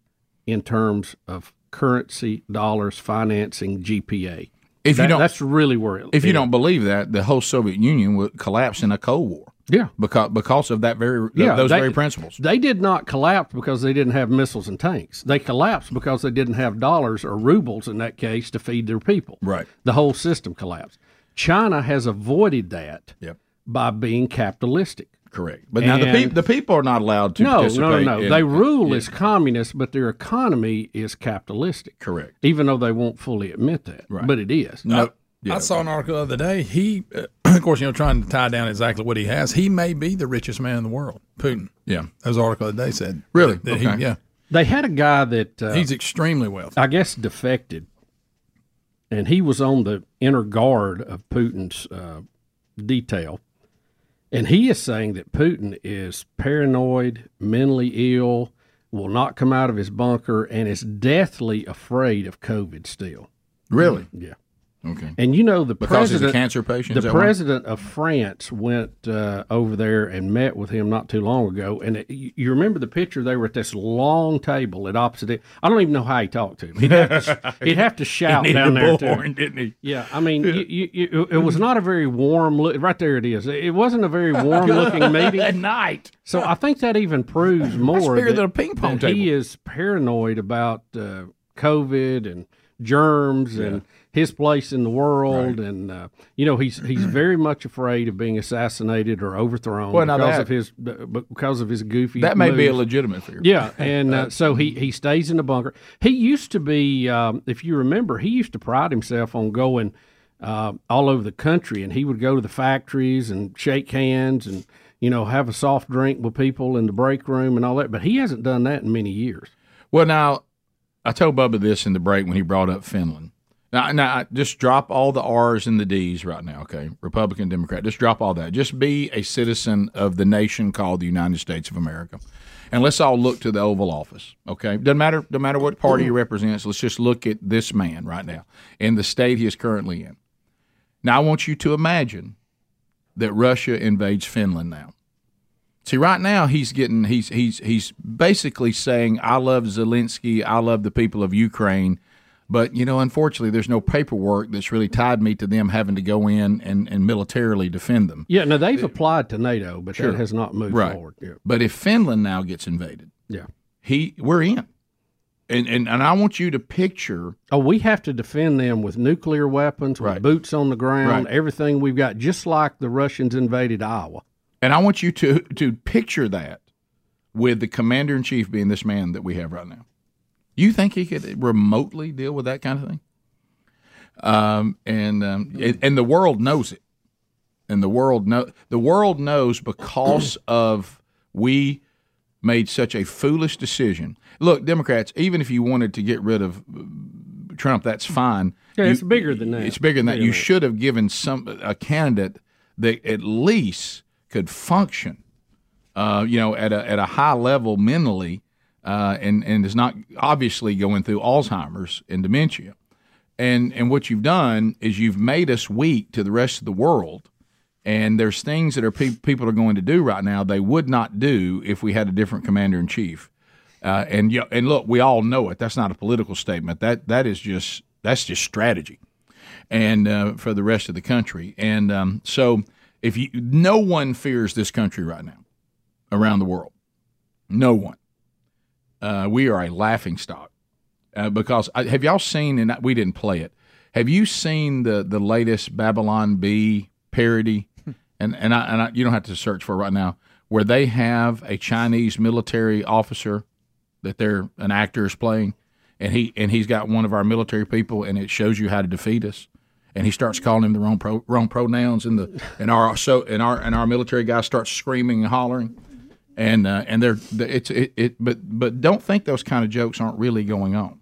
B: in terms of currency, dollars, financing, GPA.
A: If you don't,
B: that's really where it.
A: if you
B: it-
A: don't believe that, the whole Soviet Union would collapse in a Cold War.
B: Yeah.
A: because because of that very
B: yeah,
A: those
B: they-
A: very principles.
B: They did not collapse because they didn't have missiles and tanks. They collapsed because they didn't have dollars or rubles in that case to feed their people.
A: Right.
B: The whole system collapsed. China has avoided that
A: Yep.
B: by being capitalistic.
A: Correct. But now the,
B: And-
A: peop the people are not allowed to
B: no, no,
A: participate.
B: no, no.
A: in-
B: they rule
A: yeah.
B: as communists, but their economy is capitalistic.
A: Correct.
B: Even though they won't fully admit that,
A: Right.
B: but it is.
O: I, I saw an article the other day. He, uh, of course, you know, trying to tie down exactly what he has. He may be the richest man in the world. Putin.
A: Yeah.
O: That was an article the other day said.
A: Really?
O: That he,
A: Okay.
O: yeah.
B: They had a guy that uh,
O: He's extremely wealthy.
B: I guess defected, and he was on the inner guard of Putin's uh, detail, and he is saying that Putin is paranoid, mentally ill, will not come out of his bunker, and is deathly afraid of COVID. Still,
A: Really?
B: yeah.
A: Okay.
B: And you know the
A: Because
B: president,
A: cancer patient,
B: The president of France went uh, over there and met with him not too long ago. And it, you remember the picture? They were at this long table at opposite. It. I don't even know how he talked to him. He'd have to, he'd have to shout down there him.
A: didn't he?
B: Yeah, I mean, you, you, you, it was not a very warm look. Right there, it is. It wasn't a very warm looking meeting
A: At night.
B: So I think that even proves more that,
A: than a ping pong
B: that he is paranoid about uh, COVID and germs and his place in the world, and uh, you know he's he's very much afraid of being assassinated or overthrown
A: Well,
B: because
A: that-
B: of his because of his goofy.
A: That may be a legitimate fear.
B: Yeah, and uh, so he he stays in the bunker. He used to be, um, if you remember, he used to pride himself on going uh, all over the country, and he would go to the factories and shake hands and you know have a soft drink with people in the break room and all that. But he hasn't done that in many years.
A: Well, now I told Bubba this in the break when he brought up Finland. Now, now just drop all the R's and the D's right now, okay? Republican, Democrat, just drop all that. Just be a citizen of the nation called the United States of America, and let's all look to the Oval Office, okay? Doesn't matter, doesn't matter what party he represents. Let's just look at this man right now in the state he is currently in. Now, I want you to imagine that Russia invades Finland now. See, right now he's getting he's he's he's basically saying, "I love Zelensky, I love the people of Ukraine," but you know, unfortunately, there's no paperwork that's really tied me to them having to go in and, and militarily defend them.
B: Yeah, no, they've applied to NATO, but
A: Sure.
B: that has not moved
A: right.
B: forward. Yeah.
A: But if Finland now gets invaded,
B: Yeah.
A: he we're in, and and and I want you to picture.
B: Oh, we have to defend them with nuclear weapons, with
A: Right.
B: boots on the ground,
A: Right.
B: everything we've got, just like the Russians invaded Iowa.
A: And I want you to to picture that with the commander in chief being this man that we have right now. You think he could remotely deal with that kind of thing? Um, and um, it, and the world knows it, and the world know the world knows because of we made such a foolish decision. Look, Democrats, even if you wanted to get rid of uh, Trump, that's fine.
B: Yeah,
A: You-
B: it's bigger than that.
A: It's bigger than that. You should have given some a candidate that at least could function, uh, you know, at a at a high level mentally, uh, and and is not obviously going through Alzheimer's and dementia. And and what you've done is you've made us weak to the rest of the world. And there's things that are pe- people are going to do right now they would not do if we had a different commander in chief. Uh, and and look, we all know it. That's not a political statement. That that is just that's just strategy, and uh, for the rest of the country. And um, so, if you, no one fears this country right now, around the world, no one. Uh, we are a laughing stock uh, because I, have y'all seen? And we didn't play it. Have you seen the the latest Babylon Bee parody? And and I, and I, you don't have to search for it right now. Where they have a Chinese military officer that they're an actor is playing, and he and he's got one of our military people, and it shows you how to defeat us. And he starts calling him the wrong pro, wrong pronouns, and the and our so and our and our military guy starts screaming and hollering, and uh, and they're it's it, it but but don't think those kind of jokes aren't really going on.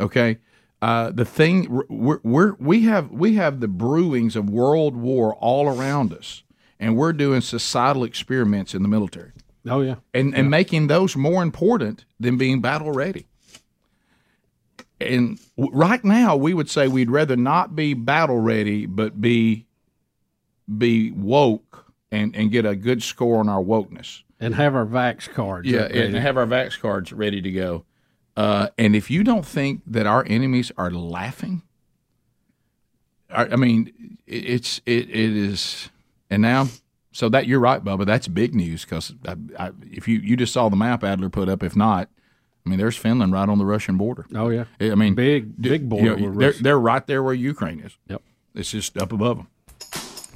A: Okay, uh, the thing we're, we're we have we have the brewings of world war all around us, and we're doing societal experiments in the military
B: Oh yeah.
A: and and making those more important than being battle ready. And w- right now, we would say we'd rather not be battle ready, but be be woke and and get a good score on our wokeness.
B: And have our vax cards.
A: Yeah, and have our vax cards ready to go. Uh, and if you don't think that our enemies are laughing, I, I mean, it, it's it, it is, and now. So that you're right, Bubba. That's big news because I, I, if you, you just saw the map Adler put up, if not, I mean, there's Finland right on the Russian border.
B: Oh yeah,
A: I mean,
B: big big
A: you
B: border.
A: know, they're
B: Russia.
A: they're right there where Ukraine is.
B: Yep,
A: it's just up above them.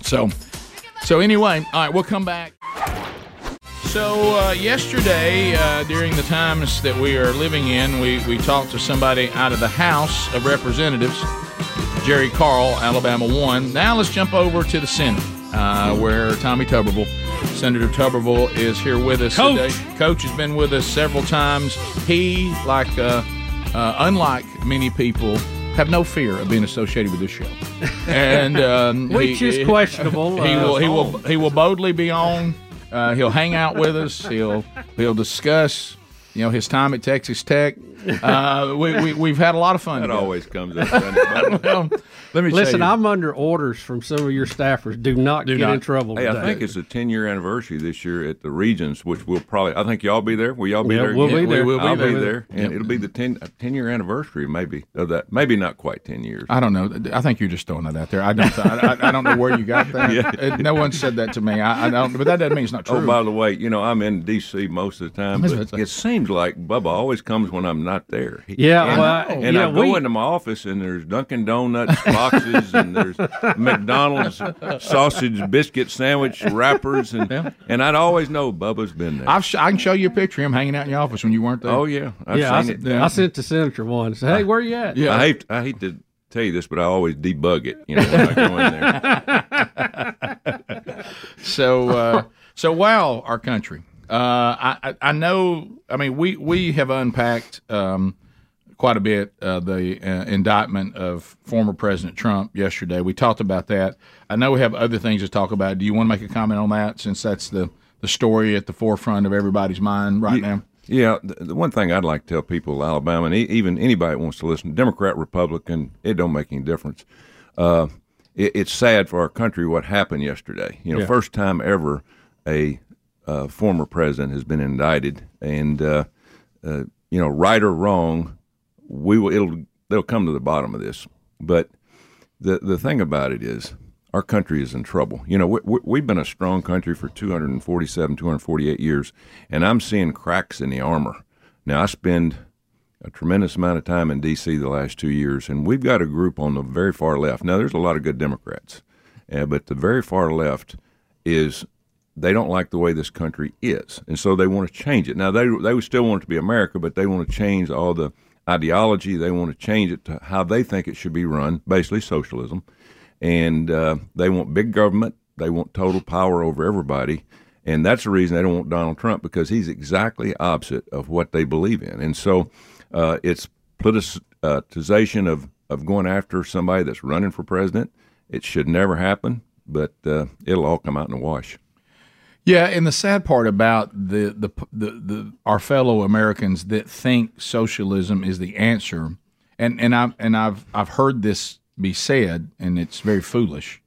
A: So, so anyway, all right, we'll come back. So uh, yesterday, uh, during the times that we are living in, we, we talked to somebody out of the House of Representatives, Jerry Carl, Alabama one. Now let's jump over to the Senate, uh, where Tommy Tuberville, Senator Tuberville, is here with us
B: Coach.
A: today. Coach has been with us several times. He, like uh, uh, unlike many people, have no fear of being associated with this show, and um,
B: Which is questionable,
A: He
B: uh,
A: will he will he will boldly be on. Uh, he'll hang out with us. He'll he'll discuss, you know, his time at Texas Tech. Uh, we, we, we've had a lot of fun.
R: That
A: together.
R: always comes up. doesn't it, buddy?
A: well, let me
B: Listen. I'm under orders from some of your staffers. Do not
A: Do
B: get in trouble.
R: Hey, I think it's a 10 year anniversary this year at the Regions, which we'll probably, I think y'all be there. Will y'all be
B: Yeah,
R: there?
B: we'll
R: again?
B: be there.
A: We will be
R: I'll
A: there.
R: be there. And
A: Yep.
R: it'll be the 10, uh, 10 year anniversary, maybe, of that. Maybe not quite 10 years.
A: I don't know. I think you're just throwing that out there. I don't. I, I, I don't know where you got that.
R: Yeah.
A: No one said that to me. I, I don't. But that doesn't mean it's not true.
R: Oh, by the way, you know, I'm in D.C. most of the time, but it seems like Bubba always comes when I'm not there. He-
B: Yeah,
R: and,
B: well,
R: and
B: yeah,
R: I go
B: we-
R: into my office and there's Dunkin' Donuts boxes and there's McDonald's sausage biscuit sandwich wrappers and and I'd always know Bubba's been there.
A: I've sh- I can show you a picture of him hanging out in your office when you weren't there.
R: Oh yeah, I've
B: yeah, I,
R: it.
B: I sent the senator one. Say, hey, where you at?
A: Yeah.
R: I hate I hate to tell you this, but I always debug it. You know, when I go in there.
A: so uh, so wow, our country. Uh, I I- I know. I mean, we we have unpacked um, quite a bit uh, the uh, indictment of former President Trump yesterday. We talked about that. I know we have other things to talk about. Do you want to make a comment on that since that's the the story at the forefront of everybody's mind right now?
R: Yeah, the, the one thing I'd like to tell people, Alabama, and e- even anybody that wants to listen, Democrat, Republican, it don't make any difference. Uh, it, it's sad for our country what happened yesterday. You know,
B: Yeah.
R: first time ever a uh, former president has been indicted, and uh, uh, you know, right or wrong, we will. It'll they'll come to the bottom of this. But the the thing about it is, our country is in trouble. You know, we, we've been a strong country for 247, 248 years, and I'm seeing cracks in the armor. Now, I spend a tremendous amount of time in D.C. the last two years, and we've got a group on the very far left. Now, there's a lot of good Democrats, uh, but the very far left is they don't like the way this country is, and so they want to change it. Now, they they would still want it to be America, but they want to change all the ideology. They want to change it to how they think it should be run, basically socialism, and uh, they want big government. They want total power over everybody. And that's the reason they don't want Donald Trump because he's exactly opposite of what they believe in. And so uh, it's politicization of, of going after somebody that's running for president. It should never happen, but uh, it'll all come out in the wash.
A: Yeah, and the sad part about the, the the the our fellow Americans that think socialism is the answer, and and I and I've I've heard this be said, and it's very foolish.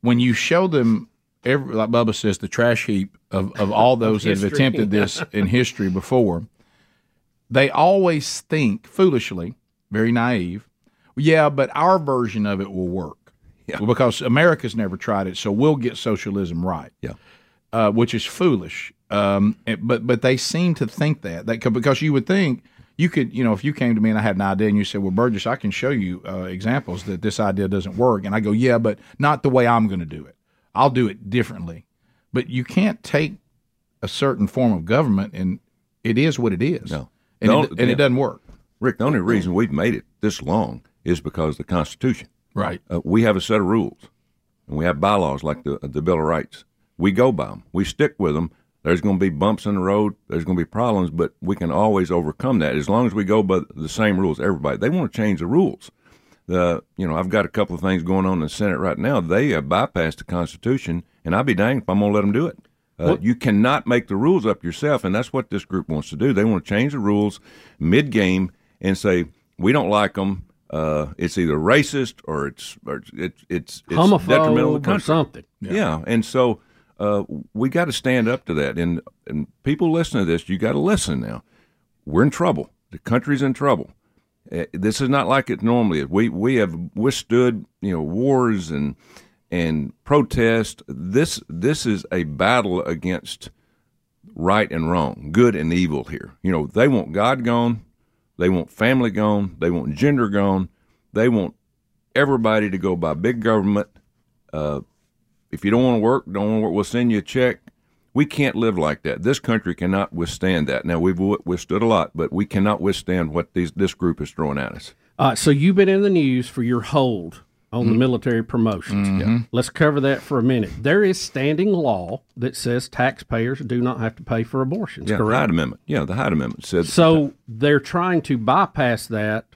A: When you show them, every, like Bubba says, the trash heap of, of all those that have attempted this in history before, they always think foolishly, very naive. Yeah, but our version of it will work.
R: Yeah.
A: Well, because America's never tried it, so we'll get socialism right
R: Yeah.
A: Uh, which is foolish. Um, but but they seem to think that that because you would think you could you know if you came to me and I had an idea and you said, well, Burgess, I can show you uh, examples that this idea doesn't work, and I go, yeah, but not the way I'm going to do it. I'll do it differently. But you can't take a certain form of government and it is what it is.
R: No.
A: and, it, and it doesn't work.
R: Rick, the only reason we've made it this long is because of the Constitution.
A: Right.
R: Uh, we have a set of rules, and we have bylaws like the the Bill of Rights. We go by them. We stick with them. There's going to be bumps in the road. There's going to be problems, but we can always overcome that as long as we go by the same rules. Everybody they want to change the rules. The you know I've got a couple of things going on in the Senate right now. They have bypassed the Constitution, and I'll be danged if I'm going to let them do it. Uh, you cannot make the rules up yourself, and that's what this group wants to do. They want to change the rules mid game and say we don't like them. Uh, it's either racist or it's or it's it's, it's detrimental to the country.
B: something.
R: Yeah. and so uh, we got to stand up to that. And and people listen to this, you got to listen now. We're in trouble. The country's in trouble. Uh, This is not like it normally is. We we have withstood you know wars and and protest. This this is a battle against right and wrong, good and evil here. You know, they want God gone, they want family gone, they want gender gone, they want everybody to go by big government. Uh, if you don't want to work, don't want to work, we'll send you a check. We can't live like that. This country cannot withstand that. Now we've withstood a lot, but we cannot withstand what these this group is throwing at us.
B: Uh, so you've been in the news for your hold on the military promotions.
R: Mhm.
B: Let's cover that for a minute. There is standing law that says taxpayers do not have to pay for abortions.
R: Yeah, the
B: correct?
R: Hyde Amendment. Yeah, the Hyde Amendment said
B: So they're trying to bypass that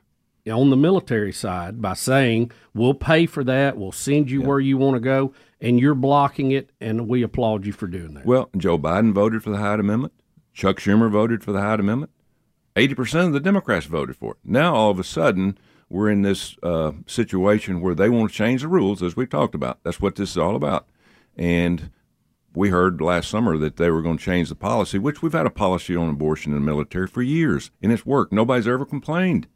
B: on the military side by saying we'll pay for that, we'll send you where you want to go, and you're blocking it, and we applaud you for doing that.
R: Well, Joe Biden voted for the Hyde Amendment. Chuck Schumer voted for the Hyde Amendment. eighty percent of the Democrats voted for it. Now all of a sudden we're in this uh, situation where they want to change the rules, as we've talked about. That's what this is all about. And we heard last summer that they were going to change the policy, which we've had a policy on abortion in the military for years, and it's worked. Nobody's ever complained.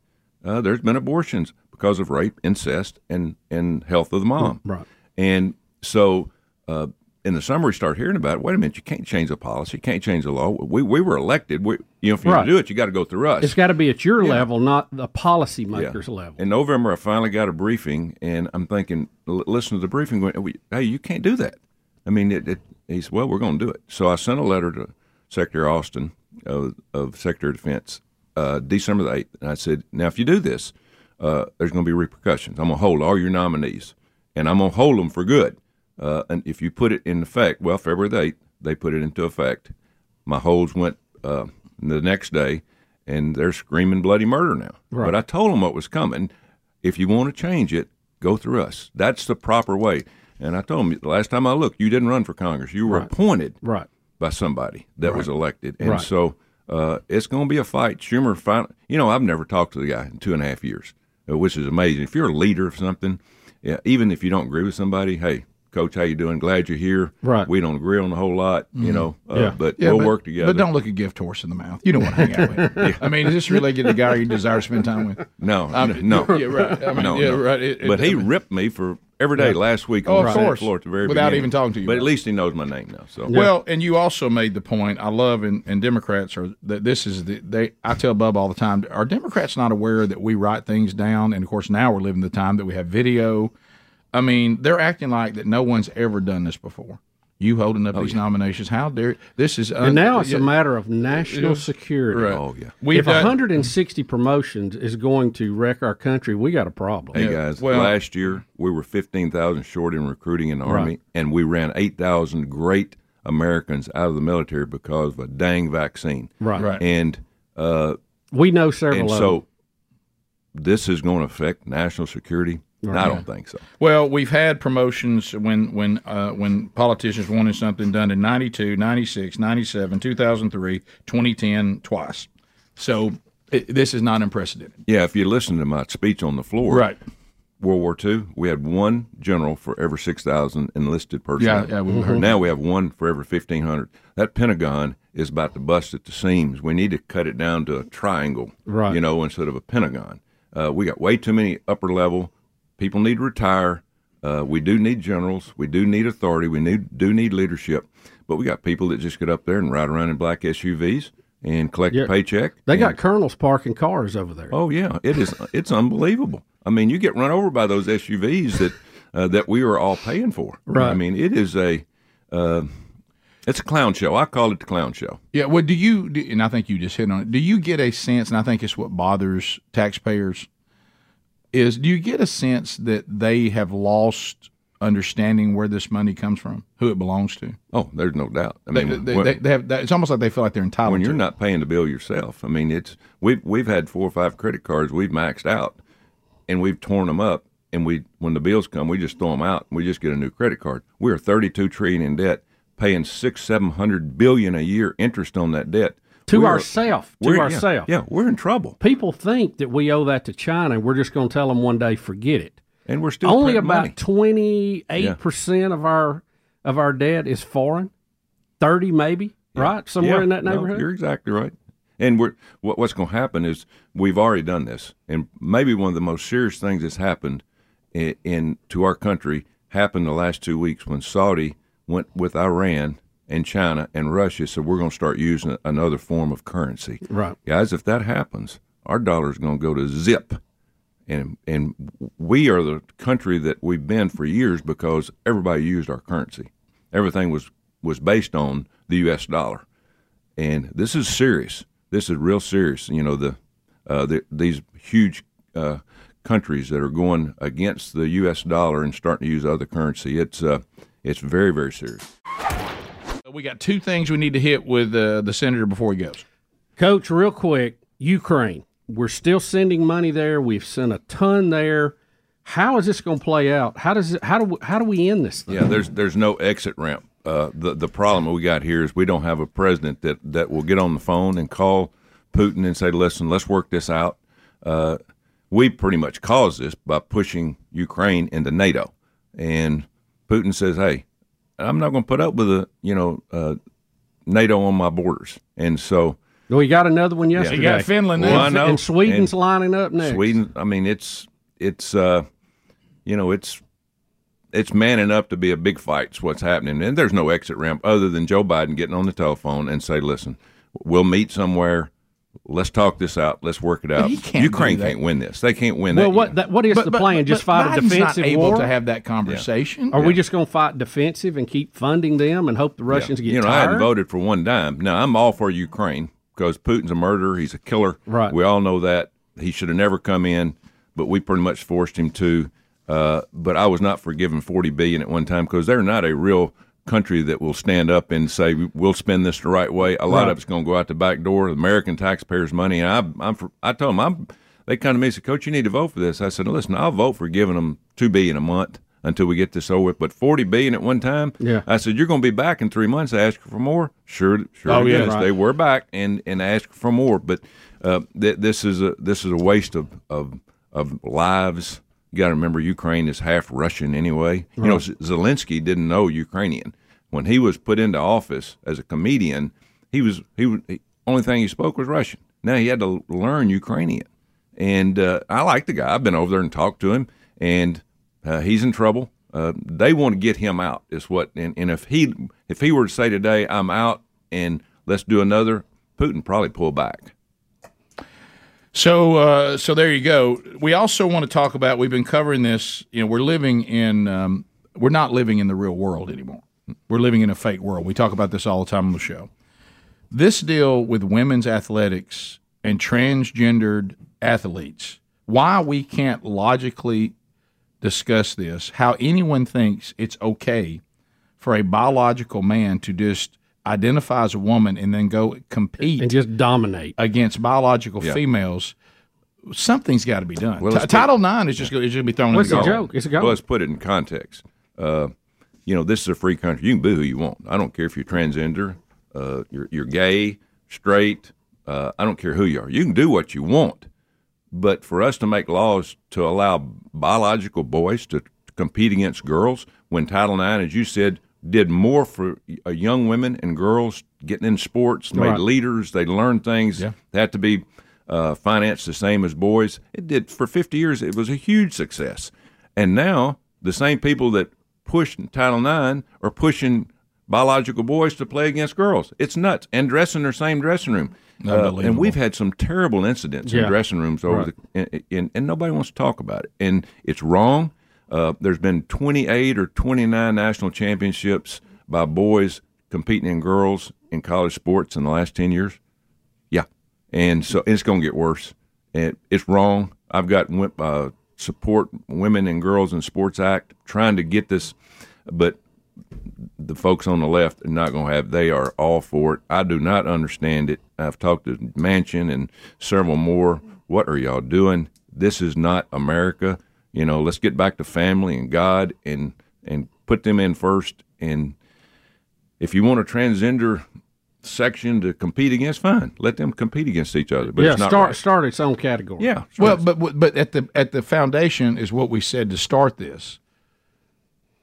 R: Uh, there's been abortions because of rape, incest, and and health of the mom.
B: Right.
R: And so uh, in the summer, we start hearing about it. Wait a minute, you can't change the policy, you can't change the law. We we were elected. We, you know, if you
B: Right.
R: do it, you got to go through us.
B: It's got to be at your
R: Yeah.
B: level, not the policymakers level.
R: In November, I finally got a briefing, and I'm thinking, l- listen to the briefing, going, hey, you can't do that. I mean, it, it, he said, well, we're going to do it. So I sent a letter to Secretary Austin of, of Secretary of Defense uh, December the 8th, and I said, now, if you do this, uh, there's going to be repercussions. I'm going to hold all your nominees, and I'm going to hold them for good. Uh, and if you put it in effect, well, February the 8th, they put it into effect. My holds went uh, the next day, and they're screaming bloody murder now.
B: Right.
R: But I told them what was coming. If you want to change it, go through us. That's the proper way. And I told them the last time I looked, you didn't run for Congress. You were
B: Right.
R: appointed
B: Right.
R: by somebody that was elected. And
B: Right.
R: so uh, it's going to be a fight. Schumer, fin- you know, I've never talked to the guy in two and a half years, uh, which is amazing. If you're a leader of something, yeah, even if you don't agree with somebody, hey, coach, how you doing? Glad you're here.
A: Right.
R: We don't agree on a whole lot, you
A: Mhm.
R: know, uh,
A: Yeah.
R: but
A: Yeah,
R: we'll
A: but-
R: work together.
A: But don't look a gift horse in the mouth. You don't want to hang out with.
R: Yeah.
A: I mean, is this really the guy you desire to spend time with?
R: No,
A: Um,
R: no,
A: Yeah, right. I mean,
R: no,
A: yeah,
R: no.
A: right. It- it-
R: but he
A: I mean-
R: ripped me for every day
A: Yeah.
R: last week
A: Oh,
R: on
A: of
R: the Senate
A: course.
R: floor at the very
A: Without
R: beginning.
A: even talking to you
R: But at least he knows my name now. So
A: Well, and you also made the point I love, and, and Democrats are that this is the they. I tell Bub all the time: Are Democrats not aware that we write things down? And of course, now we're living the time that we have video. I mean, they're acting like that. No one's ever done this before. You holding up these nominations? How dare this is? Un-
B: and now it's
A: yeah.
B: a matter of national
A: Yeah.
B: security.
A: Right. Oh, yeah. We've
B: if
A: done-
B: 160 promotions is going to wreck our country, we got a problem.
R: Hey guys, last year we were fifteen thousand short in recruiting in the
B: Right.
R: army, and we ran eight thousand great Americans out of the military because of a dang vaccine.
B: Right. Right.
R: And uh,
B: We know several
R: And
B: of
R: so
B: them.
R: this is going to affect national security. I don't think so.
A: Well, we've had promotions when when uh, when politicians wanted something done in 92, 96, 97, 2003, 2010, twice. So it, this is not unprecedented.
R: Yeah, if you listen to my speech on the floor,
A: Right.
R: World War II, we had one general for every six thousand enlisted personnel.
A: Yeah, yeah, we've heard
R: now we have one for every fifteen hundred. That Pentagon is about to bust at the seams. We need to cut it down to a triangle,
B: Right.
R: You know, instead of a pentagon. Uh, we got way too many upper level. People need to retire. Uh, we do need generals. We do need authority. We need do need leadership. But we got people that just get up there and ride around in black SUVs and collect
B: Yeah.
R: a paycheck.
B: They
R: and-
B: got colonels parking cars over there.
R: Oh yeah, it is. It's unbelievable. I mean, you get run over by those SUVs that uh, that we are all paying for.
A: Right.
R: I mean, it is a uh, it's a clown show. I call it the clown show.
A: Yeah. Well, do you? do- And I think you just hit on it. Do you get a sense? And I think it's what bothers taxpayers. Is do you get a sense that they have lost understanding where this money comes from, who it belongs to?
R: Oh, there's no doubt. I mean,
A: they,
R: when-
A: they, they have. It's almost like they feel like they're entitled.
R: when you're not paying the bill yourself, I mean, it's we've we've had four or five credit cards we've maxed out, and we've torn them up, and we when the bills come, we just throw them out, and we just get a new credit card. We are 32 trillion in debt, paying six seven hundred billion a year interest on that debt
B: to ourself. To
R: we're- yeah. Yeah, we're in trouble.
B: People think that we owe that to China. and We're just going to tell them one day, forget it.
R: And we're still
B: only about twenty eight percent of our of our debt is foreign. Thirty maybe, right? Somewhere
R: Yeah,
B: in that
R: no,
B: neighborhood.
R: you're exactly right. And we're what, what's going to happen is we've already done this, and maybe one of the most serious things that's happened in, in to our country happened the last two weeks when Saudi went with Iran and China and Russia said we're going to start using another form of currency.
B: Right.
R: guys. If that happens, our dollar is going to go to zip, and and we are the country that we've been for years because everybody used our currency. Everything was was based on the U.S. dollar and this is serious. This is real serious. You know the, uh, the these huge uh, countries that are going against the U.S. dollar and starting to use other currency. It's uh, it's very very serious.
A: We got two things we need to hit with uh, the senator before he goes.
B: Coach, real quick, Ukraine. We're still sending money there. We've sent a ton there. How is this going to play out? How does it, how do we, how do we end this thing?
R: Yeah, there's there's no exit ramp. Uh, the the problem we got here is we don't have a president that, that will get on the phone and call Putin and say, "Listen, let's work this out." Uh, we pretty much caused this by pushing Ukraine into NATO, and Putin says, "Hey, I'm not going to put up with a you know uh, NATO on my borders," and so.
B: We got another one yesterday.
R: Yeah. Well, I know.
B: and Sweden's
R: And
B: lining up next.
R: Sweden. I mean, it's it's uh, you know, it's it's manning up to be a big fight. It's what's happening, and there's no exit ramp other than Joe Biden getting on the telephone and say, "Listen, we'll meet somewhere. Let's talk this out. Let's work it out.
A: can't
R: Ukraine can't win this. They can't win
B: Well,
R: that.
B: Well,
R: what
B: that, what is
A: But-
B: the
A: but-
B: plan? Just
A: but
B: fight a
A: Biden's not
B: defensive
A: able
B: war?
A: to have that conversation.
B: Are we just going to fight defensive and keep funding them and hope the Russians
R: Yeah.
B: get
R: you know, I
B: tired?
R: hadn't voted for one dime. Now I'm all for Ukraine because Putin's a murderer. He's a killer.
B: Right.
R: We all know that. He should have never come in, but we pretty much forced him to. Uh, but I was not for giving forty billion at one time because they're not a real country that will stand up and say we'll spend this the right way. A lot
B: Right.
R: of it's going to go out the back door, the American taxpayers' money. And I, I'm for, I told them I'm. They come to me and said, "Coach, you need to vote for this." I said, "Listen, I'll vote for giving them two billion a month until we get this over with, but forty billion at one time."
B: Yeah.
R: I said, "You're going to be back in three months. Asking for more." Sure, sure.
A: Oh, yeah. Right.
R: they were back and and asked for more, but uh, th- this is a this is a waste of of of lives. You got to remember, Ukraine is half Russian anyway. You know, Zelensky didn't know Ukrainian when he was put into office as a comedian. He was he was he, only thing he spoke was Russian. Now he had to learn Ukrainian, and uh, I like the guy. I've been over there and talked to him, and uh, he's in trouble. Uh, they want to get him out. Is what, and, and if he if he were to say today, "I'm out," and let's do another, Putin probably pull back.
A: So, uh, so there you go. We also want to talk about. We've been covering this. You know, we're living in. Um, we're not living in the real world anymore. We're living in a fake world. We talk about this all the time on the show. This deal with women's athletics and transgendered athletes. Why we can't logically discuss this? How anyone thinks it's okay for a biological man to just identify as a woman and then go compete
B: and just dominate
A: against biological
R: Yeah.
A: females. Something's got to be done.
R: Well,
A: T-
R: put-
A: Title IX is just going to be thrown
B: Well,
A: in the
B: it's a joke. It's a go.
R: Well, let's put it in context. Uh, you know, this is a free country. You can be who you want. I don't care if you're transgender, uh, you're, you're gay, straight. Uh, I don't care who you are. You can do what you want. But for us to make laws to allow biological boys to compete against girls, when Title IX, as you said, did more for uh, young women and girls getting in sports, made
B: Right.
R: leaders, they learned things.
A: Yeah.
R: They had to be uh, financed the same as boys. It did for 50 years. It was a huge success. And now the same people that pushed Title IX are pushing biological boys to play against girls. It's nuts. And dress in their same dressing room. Uh, and we've had some terrible incidents
B: Yeah.
R: in dressing rooms over
B: Right.
R: the, and, and, and nobody wants to talk about it. And it's wrong. Uh, there's been 28 or 29 national championships by boys competing in girls in college sports in the last 10 years. Yeah, and so it's going to get worse. And it's wrong. I've got uh, support Women and Girls in Sports Act trying to get this, but the folks on the left are not going to have. They are all for it. I do not understand it. I've talked to Manchin and several more. What are y'all doing? This is not America. You know, let's get back to family and God and and put them in first. And if you want a transgender section to compete against, fine. Let them compete against each other. But
B: yeah,
R: it's not
B: start
R: right.
B: start its own category.
R: Yeah.
A: Well, but but at the at the foundation is what we said to start this.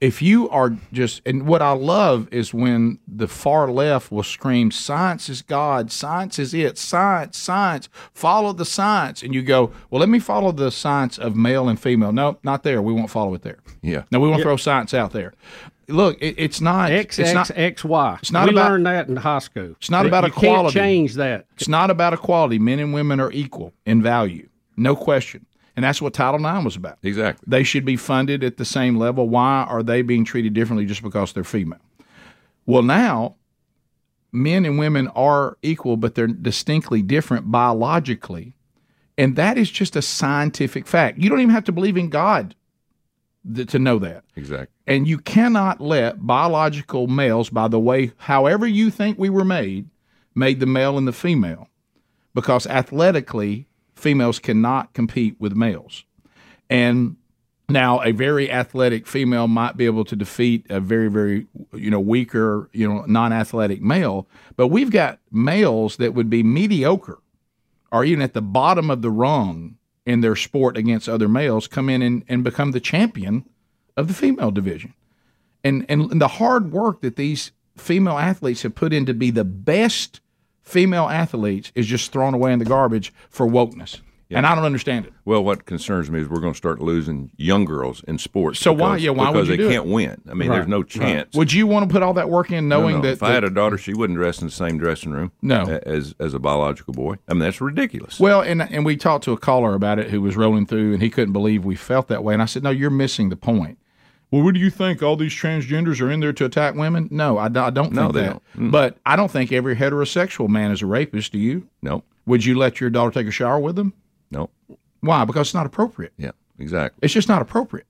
A: If you are just and what I love is when the far left will scream, "Science is God, science is it, science, science, follow the science," and you go, "Well, let me follow the science of male and female." No, not there. We won't follow it there.
R: Yeah.
A: No, we won't
B: Yeah.
A: throw science out there. Look, it, it's not
B: X
A: it's
B: X
A: not,
B: X Y.
A: It's not
B: we
A: about-
B: learned that in high school.
A: It's not about
B: you
A: equality.
B: Can't change that.
A: It's not about equality. Men and women are equal in value, no question. And that's what Title IX was about.
R: Exactly.
A: They should be funded at the same level. Why are they being treated differently just because they're female? Well, now men and women are equal, but they're distinctly different biologically. And that is just a scientific fact. You don't even have to believe in God th- to know that.
R: Exactly.
A: And you cannot let biological males, by the way, however you think we were made, made the male and the female, because athletically, females cannot compete with males. And now a very athletic female might be able to defeat a very, very, you know, weaker, you know, non athletic male, but we've got males that would be mediocre or even at the bottom of the rung in their sport against other males come in and, and become the champion of the female division. And and the hard work that these female athletes have put in to be the best female athletes is just thrown away in the garbage for wokeness. And I don't understand it.
R: Well, what concerns me is we're going to start losing young girls in sports.
A: So why- yeah, why would
R: because
A: you
R: they can't
A: it?
R: win. I mean,
A: Right,
R: there's no
A: right.
R: chance.
A: Would you want to put all that work in knowing
R: No, no.
A: that
R: if I had a daughter, she wouldn't dress in the same dressing room.
A: No.
R: as as a biological boy. I mean, that's ridiculous.
A: Well, and and we talked to a caller about it who was rolling through, and he couldn't believe we felt that way. And I said, "No, you're missing the point." Well, what do you think? All these transgenders are in there to attack women? No, I, I don't
R: No,
A: think
R: they
A: that.
R: don't. Mm.
A: But I don't think every heterosexual man is a rapist. Do you?
R: No.
A: Would you let your daughter take a shower with them?
R: No.
A: Why? Because it's not appropriate.
R: Yeah, exactly.
A: It's just not appropriate.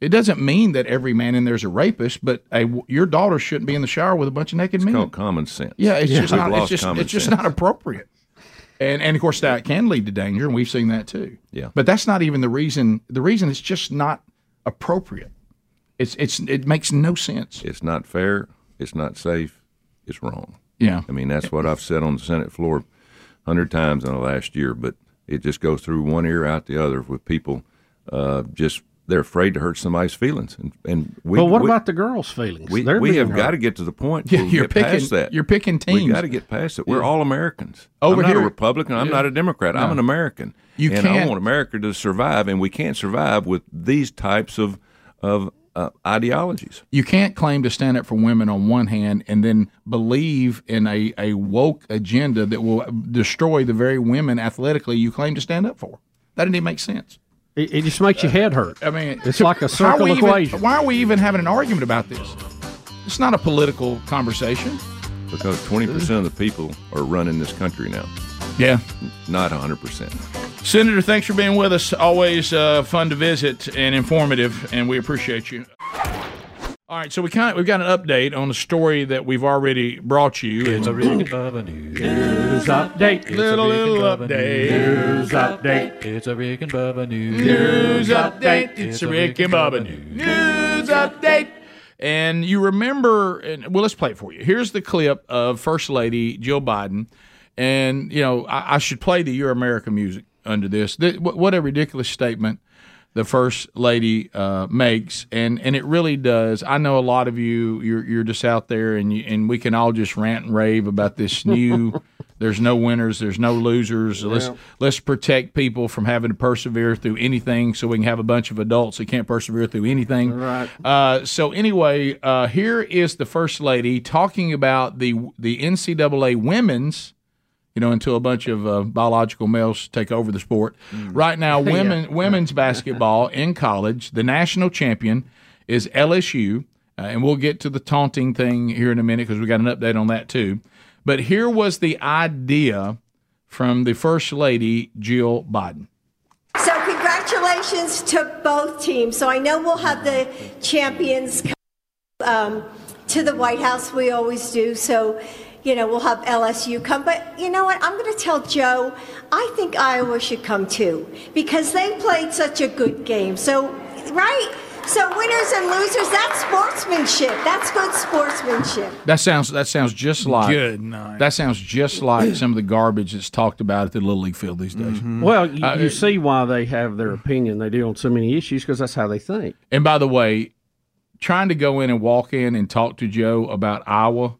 A: It doesn't mean that every man in there is a rapist, but a, your daughter shouldn't be in the shower with a bunch of naked
R: It's
A: men.
R: called common sense.
A: Yeah, it's just
R: We've
A: not. It's just. It's just
R: sense.
A: not appropriate. And and of course that can lead to danger, and we've seen that too.
R: Yeah.
A: But that's not even the reason. The reason it's just not appropriate. It's it's it makes no sense.
R: It's not fair. It's not safe. It's wrong.
A: Yeah.
R: I mean, that's what I've said on the Senate floor a hundred times in the last year, but it just goes through one ear out the other with people uh, just they're afraid to hurt somebody's feelings. And, and we,
B: well, what
R: we-
B: about the girls' feelings?
R: We,
B: They're
R: we have
B: hurt.
R: got to get to the point
A: Yeah,
R: where
A: you're
R: get
A: picking-
R: past that.
A: you're picking
R: We got to get past it. We're
A: Yeah.
R: all Americans.
A: Over
R: I'm not
A: here-
R: a Republican. I'm
A: Yeah.
R: not a Democrat. I'm an American.
A: You
R: and I
A: can't-
R: want America to survive, and we can't survive with these types of of uh, ideologies.
A: You can't claim to stand up for women on one hand and then believe in a, a woke agenda that will destroy the very women athletically you claim to stand up for. That didn't even make sense.
B: It, it just makes your head hurt.
A: I mean,
B: it's like a
A: how are
B: circle
A: we even-
B: equation.
A: why are we even having an argument about this? It's not a political conversation.
R: Because 20% of the people are running this country now.
A: Yeah.
R: Not 100%.
A: Senator, thanks for being with us. Always uh, fun to visit and informative, and we appreciate you. All right, so we kind of, we've got an update on a story that we've already brought you.
D: It's a Rick and Bubba news, update. It's
A: Little,
D: a
A: little update.
D: News update. It's a Rick and Bubba news,
A: News update. It's a Rick and Bubba news. News update. And you remember, and well, let's play it for you. Here's the clip of First Lady Jill Biden. And, you know, I, I should play the Your America music under this. Th- what a ridiculous statement the First Lady uh, makes. And, and it really does. I know a lot of you, you're, you're just out there, and, you, and we can all just rant and rave about this new. There's no winners. There's no losers. Let's let's protect people from having to persevere through anything, so we can have a bunch of adults that can't persevere through anything.
B: Right.
A: Uh, so anyway, uh, here is the first lady talking about the the NCAA women's. You know, until a bunch of uh, biological males take over the sport. Right now,
B: Yeah.
A: women women's basketball in college, the national champion is LSU, uh, and we'll get to the taunting thing here in a minute because we got an update on that too. But here was the idea from the first lady, Jill Biden.
S: So congratulations to both teams. So I know we'll have the champions come um, to the White House. We always do. So, you know, we'll have LSU come. But you know what? I'm going to tell Joe, I think Iowa should come too because they played such a good game. So, right? So winners and losers, that's sportsmanship. That's good sportsmanship.
A: That sounds that sounds just like
E: Good night.
A: That sounds just like some of the garbage that's talked about at the little league field these days.
B: Well, you,
A: Uh,
B: you see why they have their opinion they do on so many issues because that's how they think.
A: And by the way, trying to go in and walk in and talk to Joe about Iowa,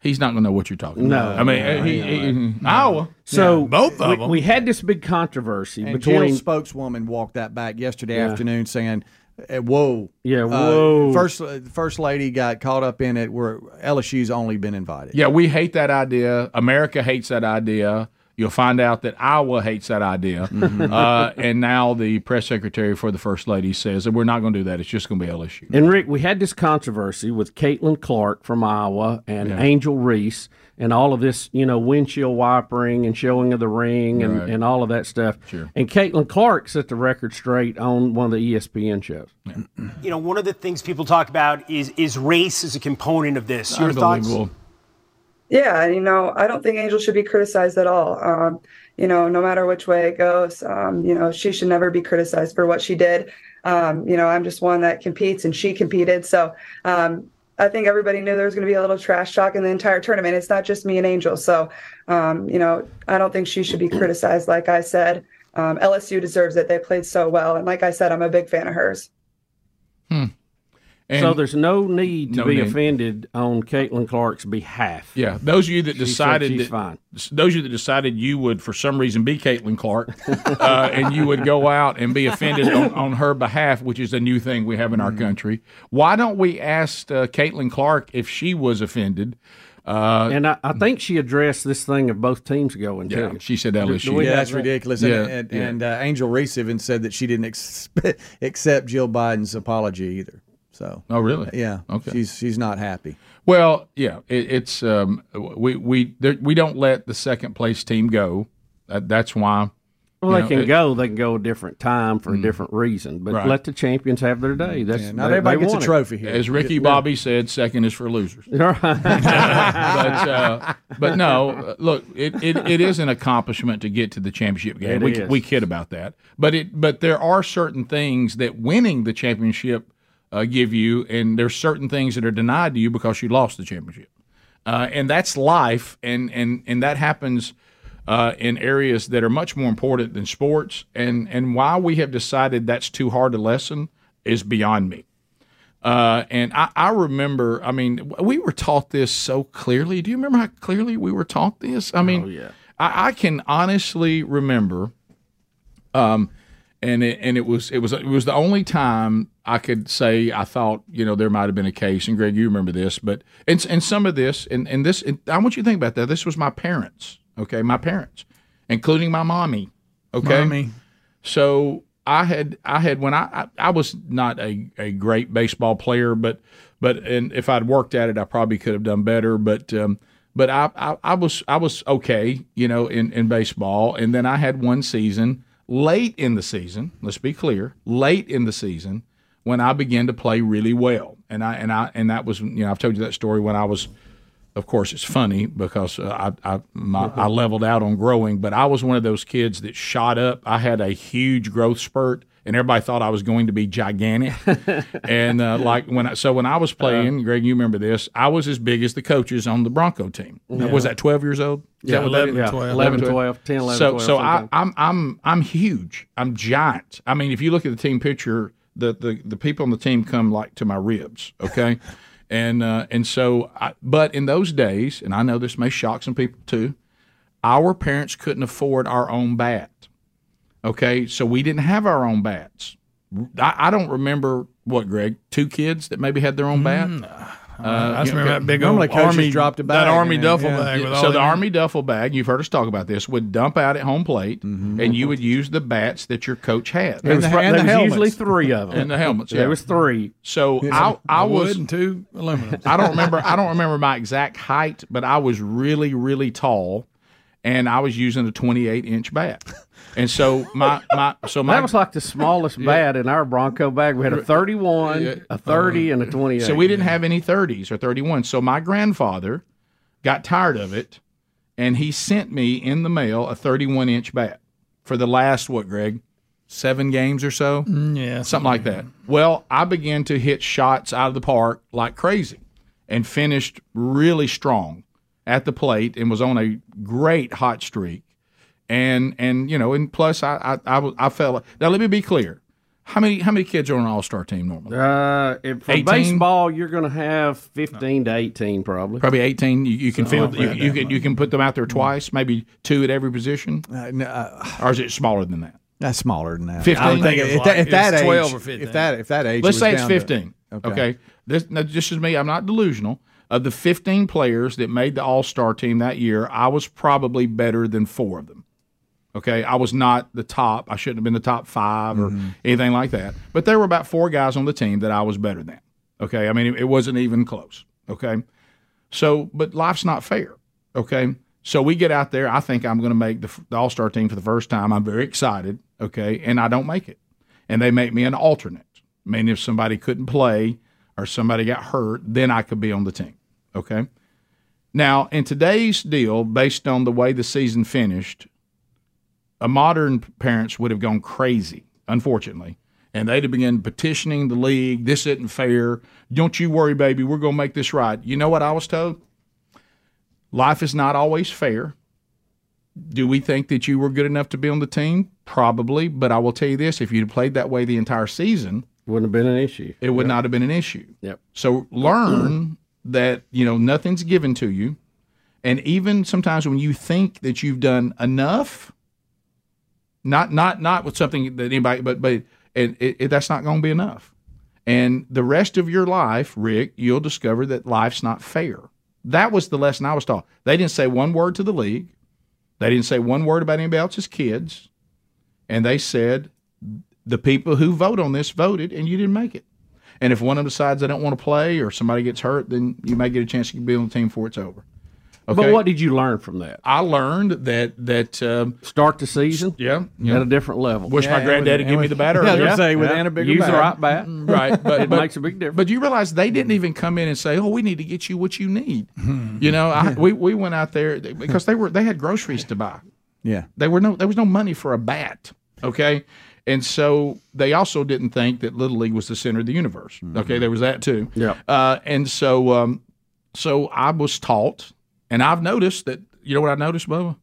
A: he's not going to know what you're talking about.
B: No,
A: about. I mean,
B: no,
A: he,
B: no,
A: he-
B: no.
A: Iowa.
B: So
A: both of
B: we,
A: them.
B: we had this big controversy
C: And
B: between
C: Jill's spokeswoman walked that back yesterday
B: Yeah.
C: afternoon, saying, eh, "Whoa,
B: Yeah,
C: Uh,
B: whoa.
C: first, first lady got caught up in it where LSU's only been invited.
A: Yeah, we hate that idea. America hates that idea. You'll find out that Iowa hates that idea.
B: Mm-hmm.
A: uh, and now the press secretary for the first lady says that we're not going to do that. It's just going to be LSU.
B: And Rick, we had this controversy with Caitlin Clark from Iowa and
A: Yeah.
B: Angel Reese and all of this, you know, windshield wipering and showing of the ring and,
A: Right.
B: and all of that stuff.
A: Sure.
B: And Caitlin Clark set the record straight on one of the ESPN shows.
T: You know, one of the things people talk about is is race as a component of this. Your thoughts?
U: Yeah, you know, I don't think Angel should be criticized at all. Um, you know, no matter which way it goes, um, you know, she should never be criticized for what she did. Um, you know, I'm just one that competes and she competed. So um, I think everybody knew there was going to be a little trash talk in the entire tournament. It's not just me and Angel. So, um, you know, I don't think she should be criticized. Like I said, um, LSU deserves it. They played so well. And like I said, I'm a big fan of hers.
B: So there's no need to
A: No
B: be
A: need.
B: offended on Caitlin Clark's behalf.
A: Yeah, those of you that
B: She
A: decided
B: she's
A: that,
B: fine.
A: those of you that decided you would, for some reason, be Caitlin Clark, uh, and you would go out and be offended on, on her behalf, which is a new thing we have in
B: Mm-hmm.
A: our country. Why don't we ask uh, Caitlin Clark if she was offended? Uh,
B: and I, I think she addressed this thing of both teams going
A: Yeah,
B: too.
A: she said
B: Do-
A: LSU.
B: do
C: yeah, that's
B: that?
C: ridiculous.
A: Yeah,
C: and and,
A: yeah.
C: and uh, Angel Reese even said that she didn't ex- accept Jill Biden's apology either. So,
A: oh really?
C: Yeah.
A: Okay.
C: She's she's not happy.
A: Well, yeah, it, it's um, we we there, we don't let the second place team go. That, that's why.
B: Well, they
A: know,
B: can
A: it-
B: go. They can go a different time for a different reason, but
A: Right.
B: let the champions have their day. That's
C: Yeah, not
B: they-
C: everybody
B: they
C: gets a
B: want it.
C: trophy here.
A: As Ricky
B: Yeah.
A: Bobby said, second is for losers.
B: Right.
A: but uh, but no, look, it, it, it is an accomplishment to get to the championship game.
B: It
A: we
B: is.
A: we kid about that, but it but there are certain things that winning the championship uh, give you, and there's certain things that are denied to you because you lost the championship, uh, and that's life, and and and that happens. Uh, in areas that are much more important than sports, and and why we have decided that's too hard a lesson is beyond me. Uh, and I, I remember, I mean, we were taught this so clearly. Do you remember how clearly we were taught this? I mean,
B: yeah.
A: I, I can honestly remember, um, and it, and it was it was it was the only time I could say I thought you know there might have been a case. And Greg, you remember this, but and and some of this and and this, and I want you to think about that. This was my parents, okay, my parents, including my mommy, okay,
C: Mommy.
A: so I had I had when I I, I was not a, a great baseball player, but but and if I'd worked at it, I probably could have done better. But um, but I, I I was I was okay, you know, in in baseball. And then I had one season late in the season. Let's be clear, late in the season when I began to play really well. And I and I and that was you know I've told you that story when I was of course, it's funny because uh, I I, my, I leveled out on growing, but I was one of those kids that shot up. I had a huge growth spurt, and everybody thought I was going to be gigantic. and uh, like when I, so when I was playing, Greg, you remember this? I was as big as the coaches on the Bronco team. Now, Was that twelve years old? Is
B: Yeah,
A: that
B: 11,
A: is?
B: yeah, 11, 12, 10, 11,
A: So
B: 12,
A: so I, I'm I'm I'm huge. I'm giant. I mean, if you look at the team picture, the the, the people on the team come like to my ribs. Okay. And uh, and so, I, but in those days, and I know this may shock some people too, our parents couldn't afford our own bat. Okay, so we didn't have our own bats. I, I don't remember what Greg two kids that maybe had their own bat. Uh,
E: I just
A: you know,
E: remember that big Normally old army- dropped a that army in duffel yeah. bag with all
A: so the army duffel bag, you've heard us talk about this, would dump out at home plate,
B: Mm-hmm.
A: and you would use the bats that your coach had.
B: There was, there was usually three of them.
A: And the helmets.
B: There
A: yeah.
B: was three.
A: So
E: Yeah,
A: I, I
E: a wood
A: was
E: and two aluminum.
A: I don't remember. I don't remember my exact height, but I was really, really tall, and I was using a 28 inch bat. And so my my so my
B: that was like the smallest bat in our Bronco bag. We had a 31, a 30, and a 28.
A: So we didn't have any 30s or 31s. So my grandfather got tired of it, and he sent me in the mail a 31 inch bat for the last what, Greg? Seven games or so,
E: Mm, yeah,
A: something like that. Well, I began to hit shots out of the park like crazy, and finished really strong at the plate, and was on a great hot streak. And and you know, and plus I I I, I felt now. Let me be clear. How many how many kids are on an all star team normally?
B: Uh, if, for
A: 18?
B: baseball, you're going to have 15 to 18 probably.
A: Probably eighteen. You, you can
B: Something
A: field. You, you can you can put them out there twice, maybe two at every position,
C: Uh, no, uh,
A: or is it smaller than that?
C: That's smaller than that.
A: 15?
C: I think
A: I think
C: at,
A: it's
C: that-
A: like-
C: at that age,
A: 12 or 15.
C: If that if that age,
A: Let's
C: was
A: say it's
C: down to-
A: fifteen. okay. This now, this is me. I'm not delusional. Of the 15 players that made the All Star team that year, I was probably better than four of them. Okay, I was not the top. I shouldn't have been the top 5 or
C: Mm-hmm.
A: anything like that. But there were about four guys on the team that I was better than. Okay, I mean it, it wasn't even close. Okay, so but life's not fair. Okay, so we get out there. I think I'm going to make the, the All Star team for the first time. I'm very excited. Okay, and I don't make it, and they make me an alternate. I mean, if somebody couldn't play or somebody got hurt, then I could be on the team. Okay. Now, in today's deal, based on the way the season finished, a modern parents would have gone crazy, unfortunately, and they'd have begun petitioning the league. This isn't fair. Don't you worry, baby. We're going to make this right. You know what I was told? Life is not always fair. Do we think that you were good enough to be on the team? Probably, but I will tell you this: if you'd played that way the entire season,
B: wouldn't have been an issue.
A: It would
B: Yep.
A: not have been an issue.
B: Yep.
A: So learn that you know nothing's given to you, and even sometimes when you think that you've done enough, not not not with something that anybody, but but and it, it, that's not going to be enough. And the rest of your life, Rick, you'll discover that life's not fair. That was the lesson I was taught. They didn't say one word to the league. They didn't say one word about anybody else's kids. And they said the people who vote on this voted and you didn't make it. And if one of them decides they don't want to play or somebody gets hurt, then you may get a chance to be on the team before it's over.
B: But what did you learn from that?
A: I learned that that um,
B: start the season,
A: yeah,
B: at a different level.
A: Wish my granddaddy give me the bat earlier.
B: Use the right bat,
A: right? But,
B: it
A: but-
B: makes a big difference.
A: But you realize they didn't even come in and say, "Oh, we need to get you what you need." You know, I, we we went out there because they were they had groceries to buy.
C: Yeah.
A: They were no there was no money for a bat. Okay. And so they also didn't think that Little League was the center of the universe. Okay, there was that too.
B: Yeah.
A: Uh, and so um, so I was taught, and I've noticed that you know what I noticed, Bubba?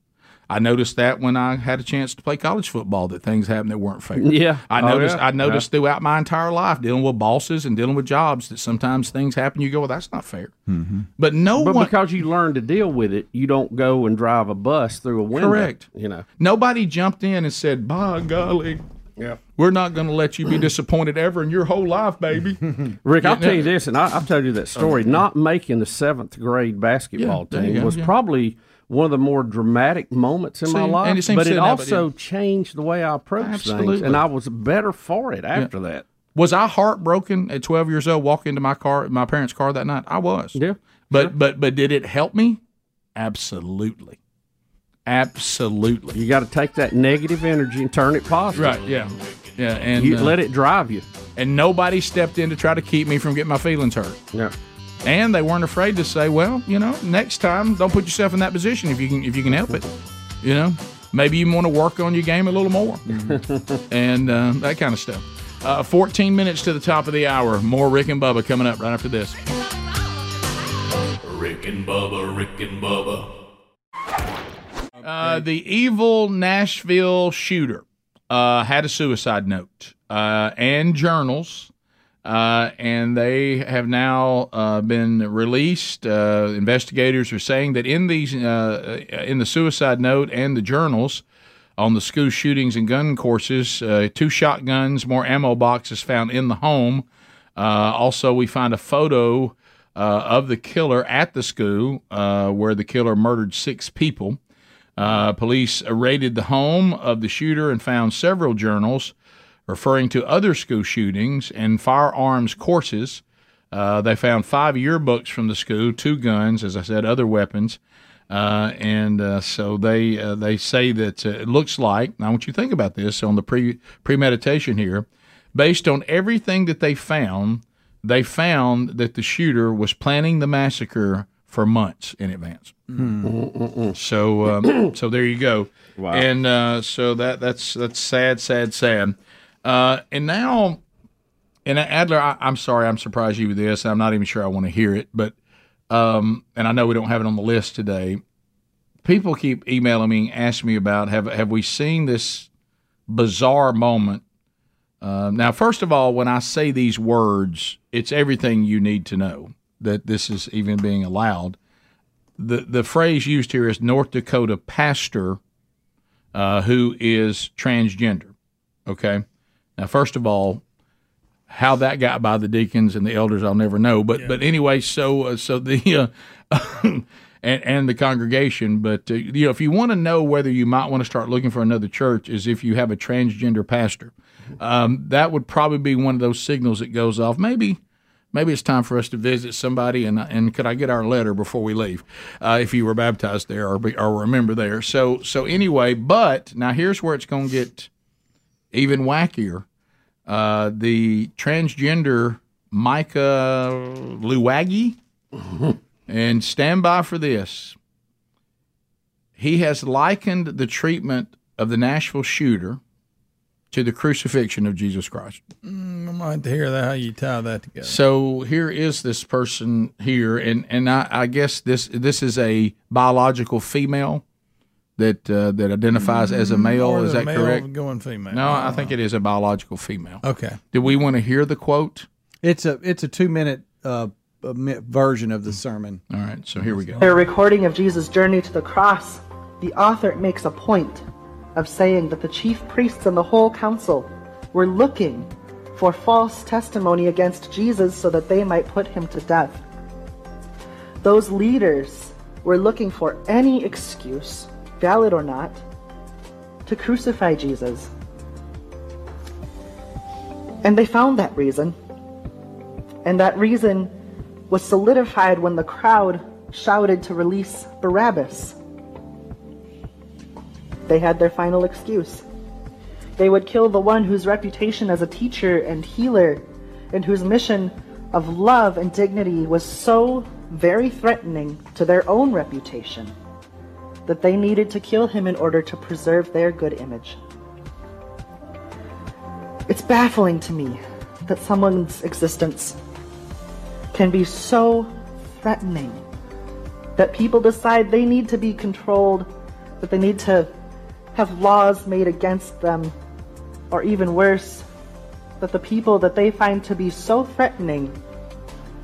A: I noticed that when I had a chance to play college football, that things happened that weren't fair.
B: Yeah.
A: I
B: Oh,
A: noticed.
B: yeah.
A: I noticed throughout my entire life, dealing with bosses and dealing with jobs, that sometimes things happen. You go, well, that's not fair. Mm-hmm. But no
B: but
A: one,
B: because you learn to deal with it, you don't go and drive a bus through a window.
A: Correct.
B: You know.
A: Nobody jumped in and said, "By golly,
B: Yeah.
A: we're not going to let you be disappointed ever in your whole life, baby."
B: Rick, I'll tell you this, and I, I've told you that story. Uh, not making the seventh grade basketball
A: Yeah,
B: team
A: go,
B: was
A: yeah.
B: probably one of the more dramatic moments in
A: See,
B: my
A: and
B: life,
A: it
B: but it
A: silly now, but
B: also
A: yeah.
B: changed the way I approached
A: Absolutely.
B: things, and I was better for it after that.
A: Was I heartbroken at 12 years old, walking into my car, my parents' car that night? I was.
B: Yeah.
A: But but but did it help me? Absolutely. Absolutely.
B: You got to take that negative energy and turn it positive.
A: Right. Yeah. Yeah. And
B: You
A: uh,
B: let it drive you.
A: And nobody stepped in to try to keep me from getting my feelings hurt.
B: Yeah.
A: And they weren't afraid to say, "Well, you know, next time, don't put yourself in that position if you can if you can help it." You know, maybe you want to work on your game a little more, and uh, that kind of stuff. Uh, 14 minutes to the top of the hour. More Rick and Bubba coming up right after this.
D: Rick and Bubba, Rick and Bubba.
A: Uh, the evil Nashville shooter uh, had a suicide note uh, and journals, uh, and they have now uh, been released. Uh, investigators are saying that in these, uh, in the suicide note and the journals on the school shootings and gun courses, uh, two shotguns, more ammo boxes found in the home. Uh, also, we find a photo uh, of the killer at the school uh, where the killer murdered six people. Uh, police raided the home of the shooter and found several journals referring to other school shootings and firearms courses. Uh, they found five yearbooks from the school, two guns, as I said, other weapons. Uh, and uh, so they uh, they say that uh, it looks like. I want you to think about this on the pre premeditation here. Based on everything that they found, they found that the shooter was planning the massacre for months in advance. So um, so there you go.
B: Wow.
A: And uh, so that that's that's sad, sad, sad. Uh, and now, and Adler, I, I'm sorry, I'm surprised you with this. I'm not even sure I want to hear it, but um, and I know we don't have it on the list today. People keep emailing me, and asking me about have have we seen this bizarre moment? Uh, now, first of all, when I say these words, it's everything you need to know that this is even being allowed the the phrase used here is North Dakota pastor uh, who is transgender. Okay, now first of all, how that got by the deacons and the elders, I'll never know. But but anyway, so uh, so the uh, and and the congregation. But uh, you know, if you want to know whether you might want to start looking for another church, is if you have a transgender pastor. Um, that would probably be one of those signals that goes off. Maybe maybe it's time for us to visit somebody and and could I get our letter before we leave uh, if you were baptized there or be, or remember there. So so anyway but now here's where it's going to get even wackier. Uh, the transgender Micah Louwagie and stand by for this. He has likened the treatment of the Nashville shooter to the crucifixion of Jesus Christ.
V: Mm, I might hear that how you tie that together.
A: So here is this person here, and and I, I guess this this is a biological female that uh, that identifies as a male.
V: Or
A: is that
V: male
A: correct?
V: going female.
A: No, I think it is a biological female.
V: Okay.
A: Do we want to hear the quote?
C: It's a it's a two minute uh, uh, version of the sermon.
A: All right, so here we go.
W: A recording of Jesus' journey to the cross, the author makes a point of saying that the chief priests and the whole council were looking for false testimony against Jesus so that they might put him to death. Those leaders were looking for any excuse, valid or not, to crucify Jesus. And they found that reason. And that reason was solidified when the crowd shouted to release Barabbas. They had their final excuse. They would kill the one whose reputation as a teacher and healer and whose mission of love and dignity was so very threatening to their own reputation that they needed to kill him in order to preserve their good image. It's baffling to me that someone's existence can be so threatening that people decide they need to be controlled, that they need to have laws made against them, or even worse, that the people that they find to be so threatening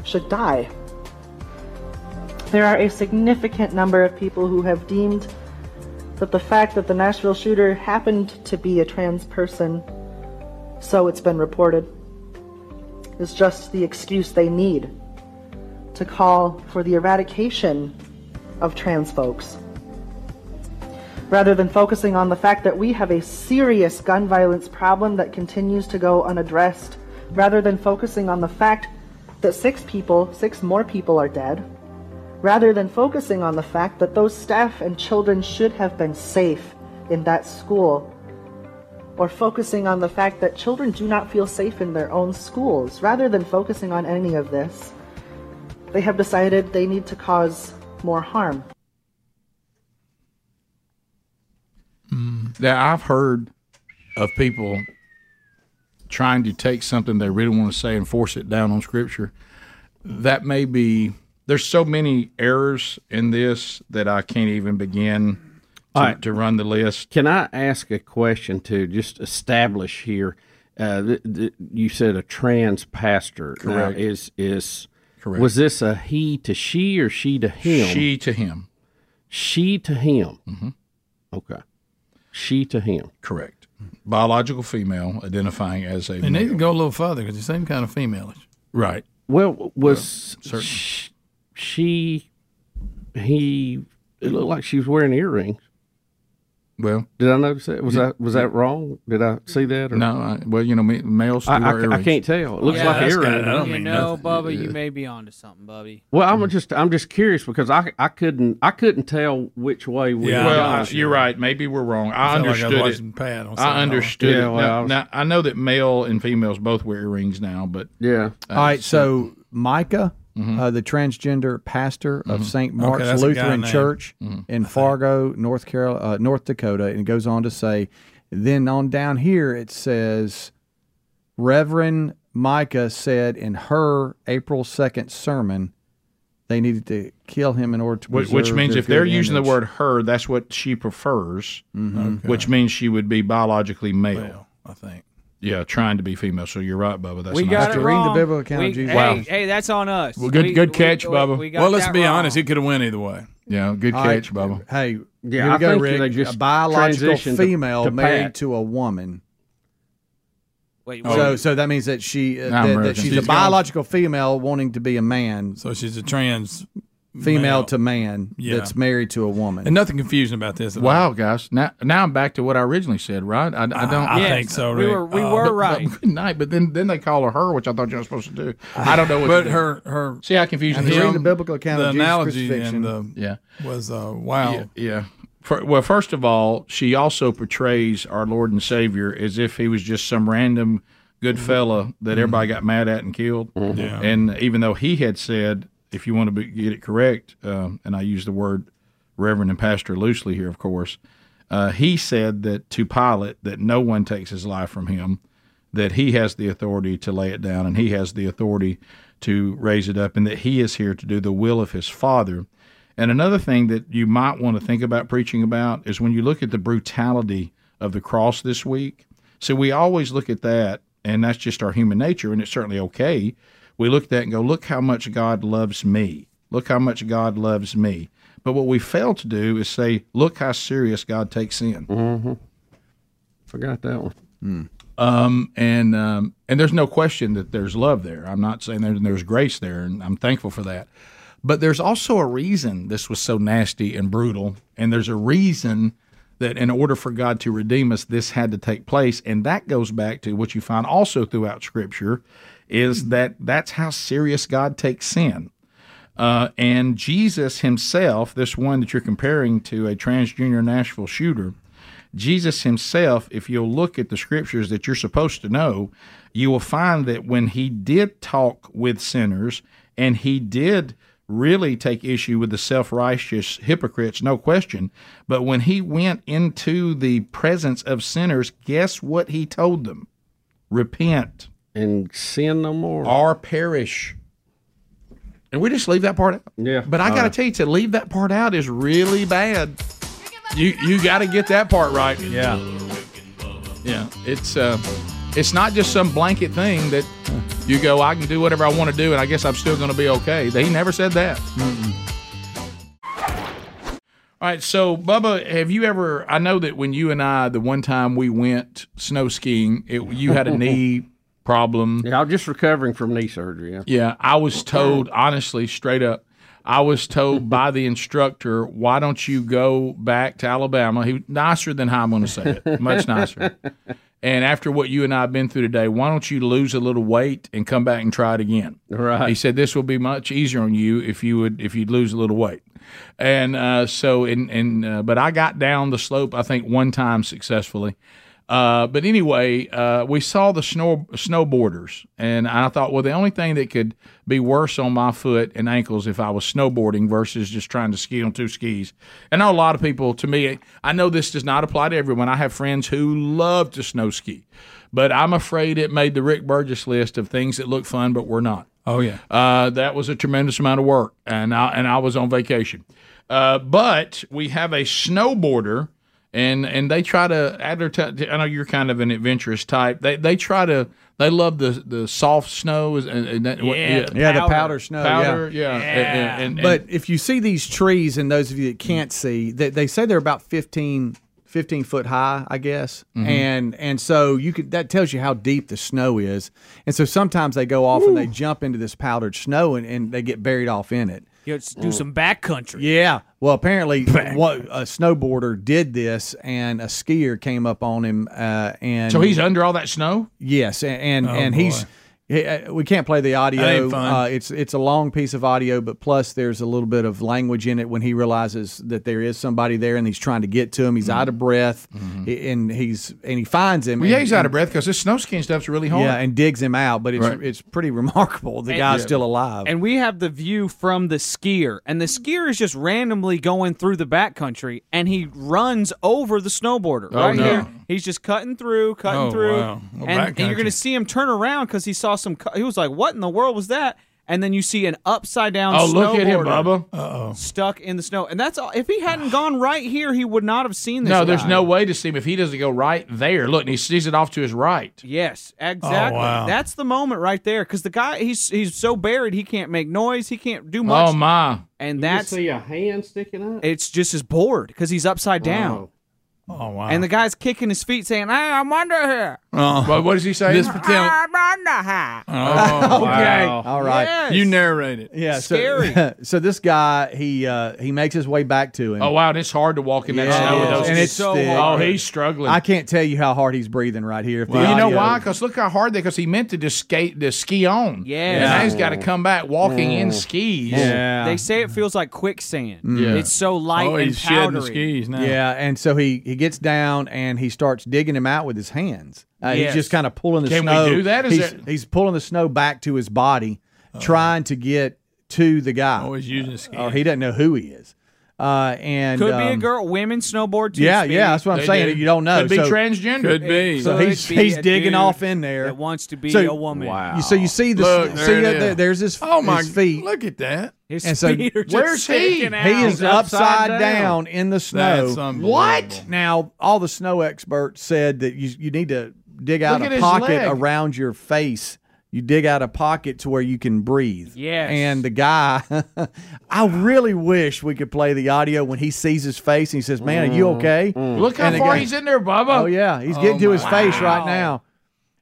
W: should die. There are a significant number of people who have deemed that the fact that the Nashville shooter happened to be a trans person, so it's been reported, is just the excuse they need to call for the eradication of trans folks. Rather than focusing on the fact that we have a serious gun violence problem that continues to go unaddressed, rather than focusing on the fact that six people, six more people are dead, rather than focusing on the fact that those staff and children should have been safe in that school, or focusing on the fact that children do not feel safe in their own schools, rather than focusing on any of this, they have decided they need to cause more harm.
A: Now I've heard of people trying to take something they really want to say and force it down on Scripture. That may be. There's so many errors in this that I can't even begin to,
B: right.
A: to run the list.
B: Can I ask a question to just establish here? Uh, th- th- you said a trans pastor. Now, is is
A: Correct.
B: was this a he to she or she to him?
A: She to him.
B: She to him.
A: Mm-hmm.
B: Okay. She to him.
A: Correct. Biological female identifying as a
V: They need to
A: male.
V: go a little further because they seem kind of femalish.
A: Right.
B: Well, was
A: certain.
B: sh- she he? It looked like she was wearing earrings.
A: Well,
B: did I notice that? Was
A: Yeah.
B: that was that wrong? Did I see that? Or?
A: No, I, well, you know, me- males.
B: I,
A: do
B: I,
A: wear
B: I
A: earrings.
B: can't tell. It looks
P: Yeah,
B: like
P: that's
B: earrings.
P: got- you know, Bubba, you may be onto something, Bubby.
B: Well, I'm just I'm just curious because I I couldn't I couldn't tell which way we
A: well, I- you're right. Maybe we're wrong. I
V: Sound like I was
A: understood it.
V: Pat
A: I
V: Saturday.
A: understood
B: Yeah,
A: it.
B: well, I
A: now,
B: was-
A: now, I know that male and females both wear earrings now, but
B: yeah.
A: uh,
C: All right, so Micah,
A: Mm-hmm.
C: uh, the transgender pastor of St. Mark's
V: that's a guy
C: Lutheran. Church
A: Mm-hmm.
C: in Fargo, North Carol, uh, North Dakota, and it goes on to say, then on down here it says, Reverend Micah said in her April second sermon, they needed to kill him in order to
A: Which, means
C: their
A: if they're
C: good
A: using
C: image.
A: the word "her," that's what she prefers.
C: Mhm. Okay.
A: Which means she would be biologically male.
V: Male, I think.
A: Yeah, trying to be female. So you're right, Bubba. That's
P: we
A: a
P: got
A: nice
P: it
A: job.
P: wrong. We-
A: Jesus.
P: Hey,
A: Wow.
P: hey, that's on us.
A: Well, good-
P: We-
A: good catch,
P: we-
A: Bubba.
P: we
V: Well, let's be
P: wrong.
V: honest. He could have went either way.
A: Yeah, good
C: All right,
A: catch, Bubba.
C: Hey,
B: Yeah,
C: here
B: I
C: we go,
B: think
C: Rick.
B: they just
C: a biological
B: transitioned to-
C: female
B: to
C: married
B: Pat.
C: to a woman.
P: Wait,
C: So,
P: wait.
C: so that means that she uh, that, that she's,
A: She's
C: a
A: gone-
C: biological female wanting to be a man,
V: So she's a trans
C: female
V: male.
C: to man
V: Yeah.
C: that's married to a woman.
V: And nothing confusing about this. at all.
A: Wow, guys. Now, now I'm back to what I originally said. Right? I, I don't.
V: I
P: Yes,
V: think so.
P: we were- we
V: Uh,
P: were
V: but-
P: right.
A: Good night. But then, then they call her her, which I thought you were supposed to do. I don't know what.
V: But
A: to do.
V: her her
A: see how confusing
C: And
A: this is?
C: the biblical account
V: the
C: of Jesus'
V: analogy
C: crucifixion.
V: and the
A: Yeah.
V: was uh, wow.
A: Yeah. yeah. For, well, first of all, she also portrays our Lord and Savior as if he was just some random good fella that everybody got mad at and killed.
V: Yeah.
A: And even though he had said, if you want to be, get it correct, um, and I use the word reverend and pastor loosely here, of course, uh, he said that to Pilate that no one takes his life from him, that he has the authority to lay it down and he has the authority to raise it up, and that he is here to do the will of his Father. And another thing that you might want to think about preaching about is when you look at the brutality of the cross this week. So we always look at that, and that's just our human nature, and it's certainly okay. We look at that and go, look how much God loves me. Look how much God loves me. But what we fail to do is say, look how serious God takes sin.
B: Mm-hmm. Forgot that one.
A: Hmm. Um, and um, and there's no question that there's love there. I'm not saying there, there's grace there, and I'm thankful for that. But there's also a reason this was so nasty and brutal, and there's a reason that in order for God to redeem us, this had to take place, and that goes back to what you find also throughout Scripture, is that that's how serious God takes sin. Uh, and Jesus himself, this one that you're comparing to a transgender Nashville shooter, Jesus himself, if you'll look at the scriptures that you're supposed to know, you will find that when he did talk with sinners and he did really take issue with the self righteous hypocrites, no question. But when he went into the presence of sinners, guess what he told them? Repent
B: and sin no more,
A: or perish. And we just leave that part out.
B: Yeah.
A: But I got to
B: Uh,
A: tell you, to leave that part out is really bad. You you got to get that part right.
V: Yeah.
A: Yeah. It's uh, it's not just some blanket thing that you go, I can do whatever I want to do, and I guess I'm still going to be okay. He never said that. All right, so Bubba, have you ever? I know that when you and I, the one time we went snow skiing, it, you had a knee problem.
B: Yeah, I'm just recovering from knee surgery. Yeah.
A: Yeah, I was told honestly, straight up, I was told by the instructor, "Why don't you go back to Alabama?" He was nicer than how I'm going to say it, much nicer. And after what you and I have been through today, why don't you lose a little weight and come back and try it again?
B: Right.
A: He said this will be much easier on you if you would if you'd lose a little weight. And uh, so, and and uh, but I got down the slope I think one time successfully. Uh, but anyway, uh, we saw the snow snowboarders, and I thought, well, the only thing that could be worse on my foot and ankles if I was snowboarding versus just trying to ski on two skis. And I know a lot of people. To me, I know this does not apply to everyone. I have friends who love to snow ski, but I'm afraid it made the Rick Burgess list of things that look fun but were not.
V: Oh yeah.
A: Uh, that was a tremendous amount of work, and I, and I was on vacation. Uh, but we have a snowboarder, and and they try to advertise. I know you're kind of an adventurous type. They they try to. They love the the soft snow. And, and that, what-
C: yeah, the powder snow.
A: Powder,
C: yeah.
A: yeah. And- and- and-
C: but if you see these trees, and those of you that can't see, they, they say they're about 15, 15 foot high, I guess,
A: Mhm.
C: and and so you could that tells you how deep the snow is, and so sometimes they go off and they jump into this powdered snow and, and they get buried off in it.
P: You know, do some backcountry.
C: Yeah. Well, apparently, what, a snowboarder did this, and a skier came up on him, uh, and
A: So he's under all that snow.
C: Yes, and and,
A: Oh,
C: and he's.
A: boy.
C: He- uh, We can't play the audio.
A: That ain't fun.
C: Uh, it's it's a long piece of audio, but plus there's a little bit of language in it when he realizes that there is somebody there and he's trying to get to him. He's out of breath, he- and he's and he finds him.
A: Mm-hmm. Well, yeah,
C: and-
A: he's out of breath because this snow skiing stuff's really hard.
C: Yeah, and digs him out, but it's
A: Right.
C: it's pretty remarkable. The
P: And-
C: guy's
P: Yeah.
C: still alive.
P: And we have the view from the skier, and the skier is just randomly going through the backcountry, and he runs over the snowboarder
A: Oh,
P: right
A: no.
P: here. He's just cutting through, cutting
A: Oh,
P: through,
A: wow. Well,
P: and, and you're going to see him turn around because he saw some. cu- He was like, "What in the world was that?" And then you see an upside down.
A: Oh, look at him, Bubba. Uh-oh.
P: Stuck in the snow, and that's all. If he hadn't gone right here, he would not have seen this.
A: No, there's no way to see him if he doesn't go right there. Look, and he sees it off to his right.
P: Yes, exactly.
A: wow.
P: That's the moment right there because the guy he's he's so buried he can't make noise, he can't do much.
A: Oh my!
P: And
B: You
P: that's
B: see a hand sticking up.
P: it's just his board because he's upside down.
V: Oh wow!
P: And the guy's kicking his feet, saying, "Hey, I'm under here."
V: Oh.
A: What, what does he say?
V: Just pretend.
P: I'm under here.
V: Oh,
C: okay,
V: wow.
C: all right.
P: Yes.
V: You narrate it.
C: Yeah, so,
P: Scary.
C: so this guy he uh, he makes his way back to him.
A: Oh wow, and it's hard to walk in that
C: Yeah,
A: snow
C: it
A: those.
C: and it's
P: so
C: thick.
P: hard.
A: Oh, he's struggling.
C: I can't tell you how hard he's breathing right here.
A: Well, you know why? Because look how hard they. Because he meant to just skate, to ski on.
P: Yeah.
A: And now he's got to come back walking in skis.
C: Yeah.
P: They say it feels like quicksand.
A: Yeah.
P: It's so light
V: Oh,
P: and
V: he's shedding the skis now.
C: Yeah, and so he he gets down and he starts digging him out with his hands. Uh,
P: Yes.
C: He's just kind of pulling the
A: Can we
C: snow.
A: do that? Is
C: he's,
A: that-
C: he's pulling the snow back to his body, trying to get to the guy.
V: Always using skis.
C: or he doesn't know who he is. Uh, and
P: Could be a
C: um,
P: girl, women snowboard too.
C: Yeah,
P: Speedy.
C: yeah, that's what I'm saying. You don't know.
P: Could be
C: So-
P: transgender.
C: Could be. So
P: Could
C: he's
P: be
C: he's digging off in there.
P: that wants to be
C: So-
P: a woman.
C: You- So you see the
E: Look,
C: see
E: there it
C: there-
E: is.
C: there's his
E: Oh my!
C: his feet.
E: Look at that.
P: His
C: and so
P: are just
E: where's he?
P: out.
C: He is upside,
P: upside
C: down.
P: down.
C: in the snow.
E: That's.
C: What? Now, all the snow experts said that you you need to dig out
E: Look
C: a pocket around your face. You dig out a pocket to where you can breathe.
P: Yes.
C: And the guy, I really wish we could play the audio when he sees his face and he says, "Man, are you mm. okay?" Mm.
E: Look how far
C: guy-
E: he's in there, Bubba.
C: Oh yeah, he's
E: Oh,
C: getting to oh, his
E: my-
C: face right now.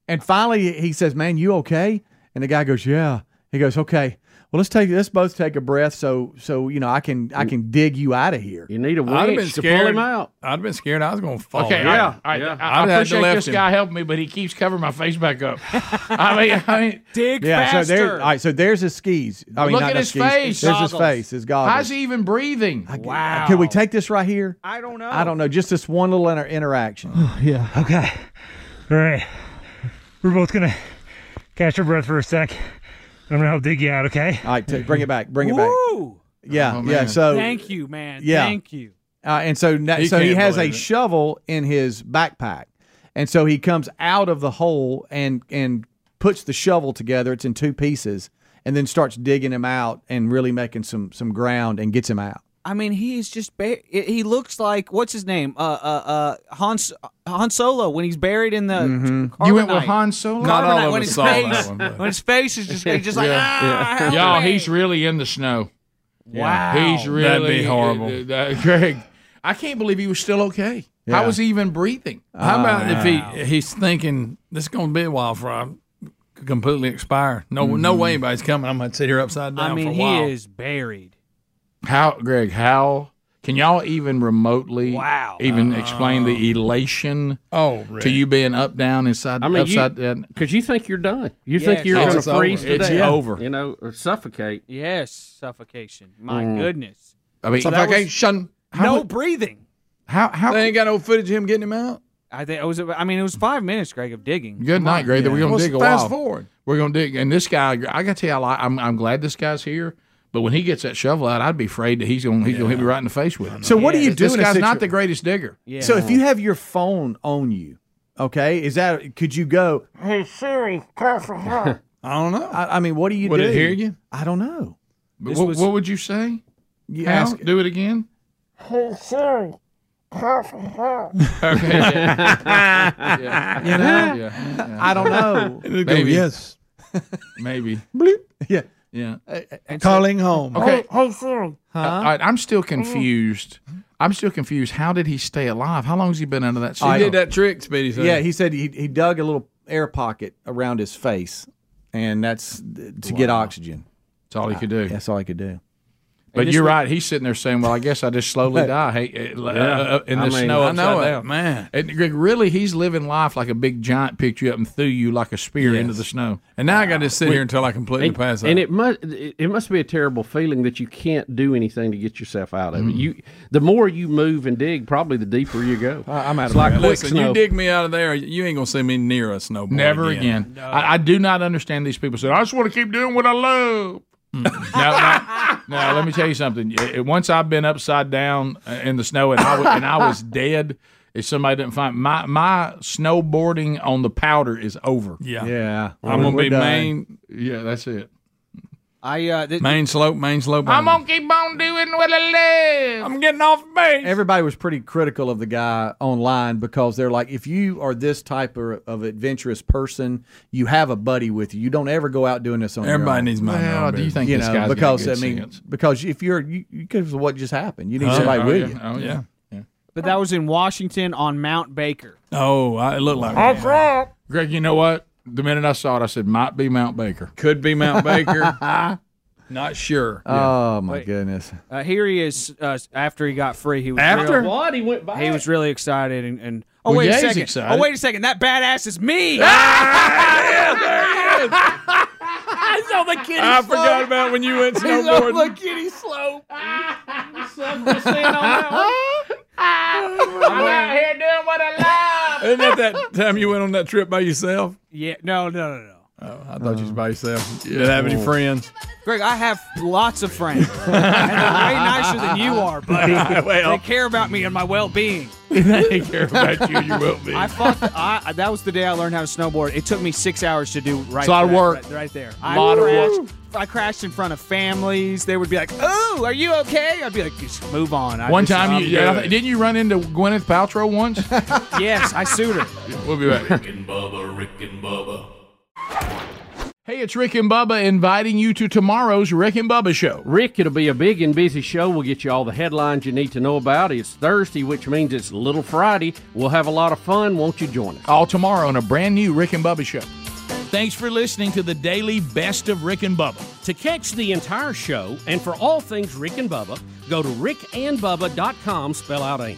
C: And finally, he says, "Man, you okay?" And the guy goes, "Yeah." He goes, "Okay, well let's take let's both take a breath so so you know I can I can dig you out of here."
B: You need a
E: I'd have been
B: winch to pull
E: scared.
B: him out.
E: I'd have been scared I was going to fall.
A: Okay,
E: in.
A: yeah, all right.
B: yeah.
A: I,
E: I'd
A: I
E: to
A: appreciate
E: left
A: this
E: him.
A: guy helping me, but he keeps covering my face back up. I mean, I mean,
P: dig
C: Yeah,
P: faster.
C: so there. All right, so there's his skis. I mean,
A: Look
C: not
A: at his
C: skis.
A: face.
C: There's his
P: Goggles.
C: face. His goggles.
A: how's he even breathing?
P: wow.
C: Can we take this right here?
P: I don't know.
C: I don't know. Just this one little inter- interaction.
X: Oh, yeah. Okay. All right. We're both gonna catch our breath for a sec. I'm gonna help dig you out. Okay.
C: All right, t- bring it back. Bring it back.
P: Woo!
C: Yeah,
E: Oh,
C: yeah. So
P: Thank you, man.
C: Yeah.
P: Thank you.
C: Uh, and so na-
E: He
C: so he has a
E: it.
C: shovel in his backpack, and so he comes out of the hole and and puts the shovel together. It's in two pieces, and then starts digging him out and really making some some ground and gets him out.
P: I mean, he is just. Ba- he looks like what's his name? Uh, uh, uh, Han Han Solo when he's buried in the.
C: Mm-hmm.
A: You went with. Han Solo?
E: Not all of
P: when
E: us
P: his
E: saw that
P: face,
E: one, but-
P: when his face is just, he's just like
A: Yeah,
P: ah, help
A: Y'all, he's really in the snow.
P: wow.
A: He's really
E: That'd be horrible.
A: uh, uh, Greg, I can't believe he was still okay.
C: Yeah.
A: How was he even breathing?
E: How about
C: Oh,
E: if he he's thinking this is going to be a while for I completely expire? No,
C: Mm-hmm.
E: no way anybody's coming. I'm going to sit here upside down
P: I mean,
E: for a
P: he is buried.
A: How, Greg? How can y'all even remotely
P: Wow.
A: even explain the elation
E: oh, Rick.
A: to you being up down inside
B: I mean, you-
A: upside down?
B: Because you think you're done. You
P: Yes.
B: think you're going
E: it's
B: to freeze
E: over.
B: to
A: It's
B: death.
A: over.
B: You know, or suffocate.
P: Yes, suffocation. My
B: Mm.
P: goodness.
A: I mean,
P: So that was-
E: Suffocation.
A: how,
P: no
A: mu-
P: breathing.
A: how how
E: They ain't got no footage of him getting him out.
P: I think it was. I mean, it was five minutes, Greg, of digging.
A: Good night, Greg. We're gonna
E: Well,
A: dig a
E: fast
A: while.
E: forward.
A: We're gonna dig, and this guy, I gotta tell you, I like, I'm I'm glad this guy's here. But when he gets that shovel out, I'd be afraid that he's gonna he's gonna hit me right in the face with it.
C: So what do you do
A: This
C: in a
A: guy's not the greatest digger.
P: Yeah.
C: So if you have your phone on you, okay, is that could you go?
X: Hey Siri, careful.
E: I don't know.
C: I, I mean, what do you
E: Would
C: do?
E: it hear you?
C: I don't know.
A: But what,
P: was-
A: what would you say?
C: You
A: How?
C: ask.
A: Do it again.
X: Hey Siri, careful.
A: Okay. yeah.
C: You know?
A: Yeah. yeah.
C: I don't know.
E: It'll go,
A: Maybe.
E: yes.
A: Maybe.
C: yeah.
A: Yeah.
E: Uh, uh, Calling home.
A: Okay.
X: Hey Siri.
A: All right, I'm still confused. I'm still confused. How did he stay alive? How long has he been under that
E: He did that trick, Speedy said.
C: Yeah, he said he, he dug a little air pocket around his face, and that's to get oxygen.
A: That's all he could do.
C: That's all he could do.
A: But you're
P: was-
A: right. He's sitting there saying, "Well, I guess I just slowly die hey, uh, uh, in the
B: I mean,
A: snow
E: I know it,
A: down."
E: man.
A: And Greg, really, he's living life like a big giant picked you up and threw you like a spear into the snow.
E: And now I got to sit here until I completely
B: And,
E: pass out.
B: and it must it it must be a terrible feeling that you can't do anything to get yourself out of it. You the more you move and dig, probably the deeper you go.
C: I'm out
B: It's
C: of
B: like
C: breath.
E: Listen,
B: snow.
E: you dig me out of there, you ain't gonna see me near a snowboard.
A: Never again. I, I do not understand these people saying, "I just want to keep doing what I love." No, no, no. Let me tell you something. Once I've been upside down uh, in the snow and I was, and I was dead, if somebody didn't find my my snowboarding on the powder is over.
E: Yeah.
C: Yeah,
E: I'm gonna be
C: done.
E: main
A: Yeah, that's it.
P: I uh, th-
E: main slope, main slope.
A: I'm gonna keep on doing what I love.
E: I'm getting off base.
C: Everybody was pretty critical of the guy online because they're like, if you are this type of, of adventurous person, you have a buddy with you. You don't ever go out doing this on your own.
E: Everybody needs mind their
A: Well,
E: own
A: do you think
C: you
A: this
C: know,
A: guy's got
C: because
A: good
C: I mean,
A: sense?
C: because if you're you, because of what just happened, you need
E: Huh?
C: somebody
A: Oh,
C: with
A: yeah.
C: you.
A: Oh yeah.
P: but that was in Washington on Mount Baker.
E: Oh, I, it looked like
X: That's right.
A: Greg, you know what? The minute I saw it, I said, "Might be Mount Baker."
E: could be Mount Baker. Not sure.
C: Oh my
P: Wait.
C: goodness!
P: Uh, here he is. Uh, after he got free, he was
E: After?
P: real-
B: What he went back?
P: he was really excited and. and oh
A: Well,
P: wait
A: yeah,
P: a second!
A: excited.
P: Oh wait a second! That badass is me.
B: I saw the kitty
E: I forgot about when you went
B: He's on
E: snowboarding.
B: the kitty slope. Son just in on that one. I'm out here doing what I love.
E: Isn't that that time you went on that trip by yourself?
P: Yeah, no, no, no, no.
V: Oh, I thought you was by yourself. You didn't have any oh. friends.
P: Greg, I have lots of friends, and they're way nicer than you are, buddy.
V: Well-
P: they care about me and my well-being.
V: they care about you and your well-being.
P: I fought. The, I, that was the day I learned how to snowboard. It took me six hours to do right.
V: It's a lot of
P: right-
V: work.
P: right, right there.
V: A
P: I
V: lot of
P: crashed,
V: work.
P: I crashed in front of families. They would be like, "Oh, are you okay?" I'd be like, "Just move on." I
A: One
P: just-
A: time,
P: I'm
A: you yeah,
P: good."
A: didn't you run into Gwyneth Paltrow once?
P: yes, I sued her.
A: We'll be back.
D: Rick and Bubba, Rick and Bubba.
A: Hey, it's Rick and Bubba inviting you to tomorrow's Rick and Bubba show.
B: Rick, it'll be a big and busy show. We'll get you all the headlines you need to know about. It's Thursday, which means it's Little Friday. We'll have a lot of fun. Won't you join us?
A: All tomorrow on a brand new Rick and Bubba show. Thanks for listening to the daily best of Rick and Bubba.
B: To catch the entire show and for all things Rick and Bubba, go to rickandbubba.com, spell out AIM.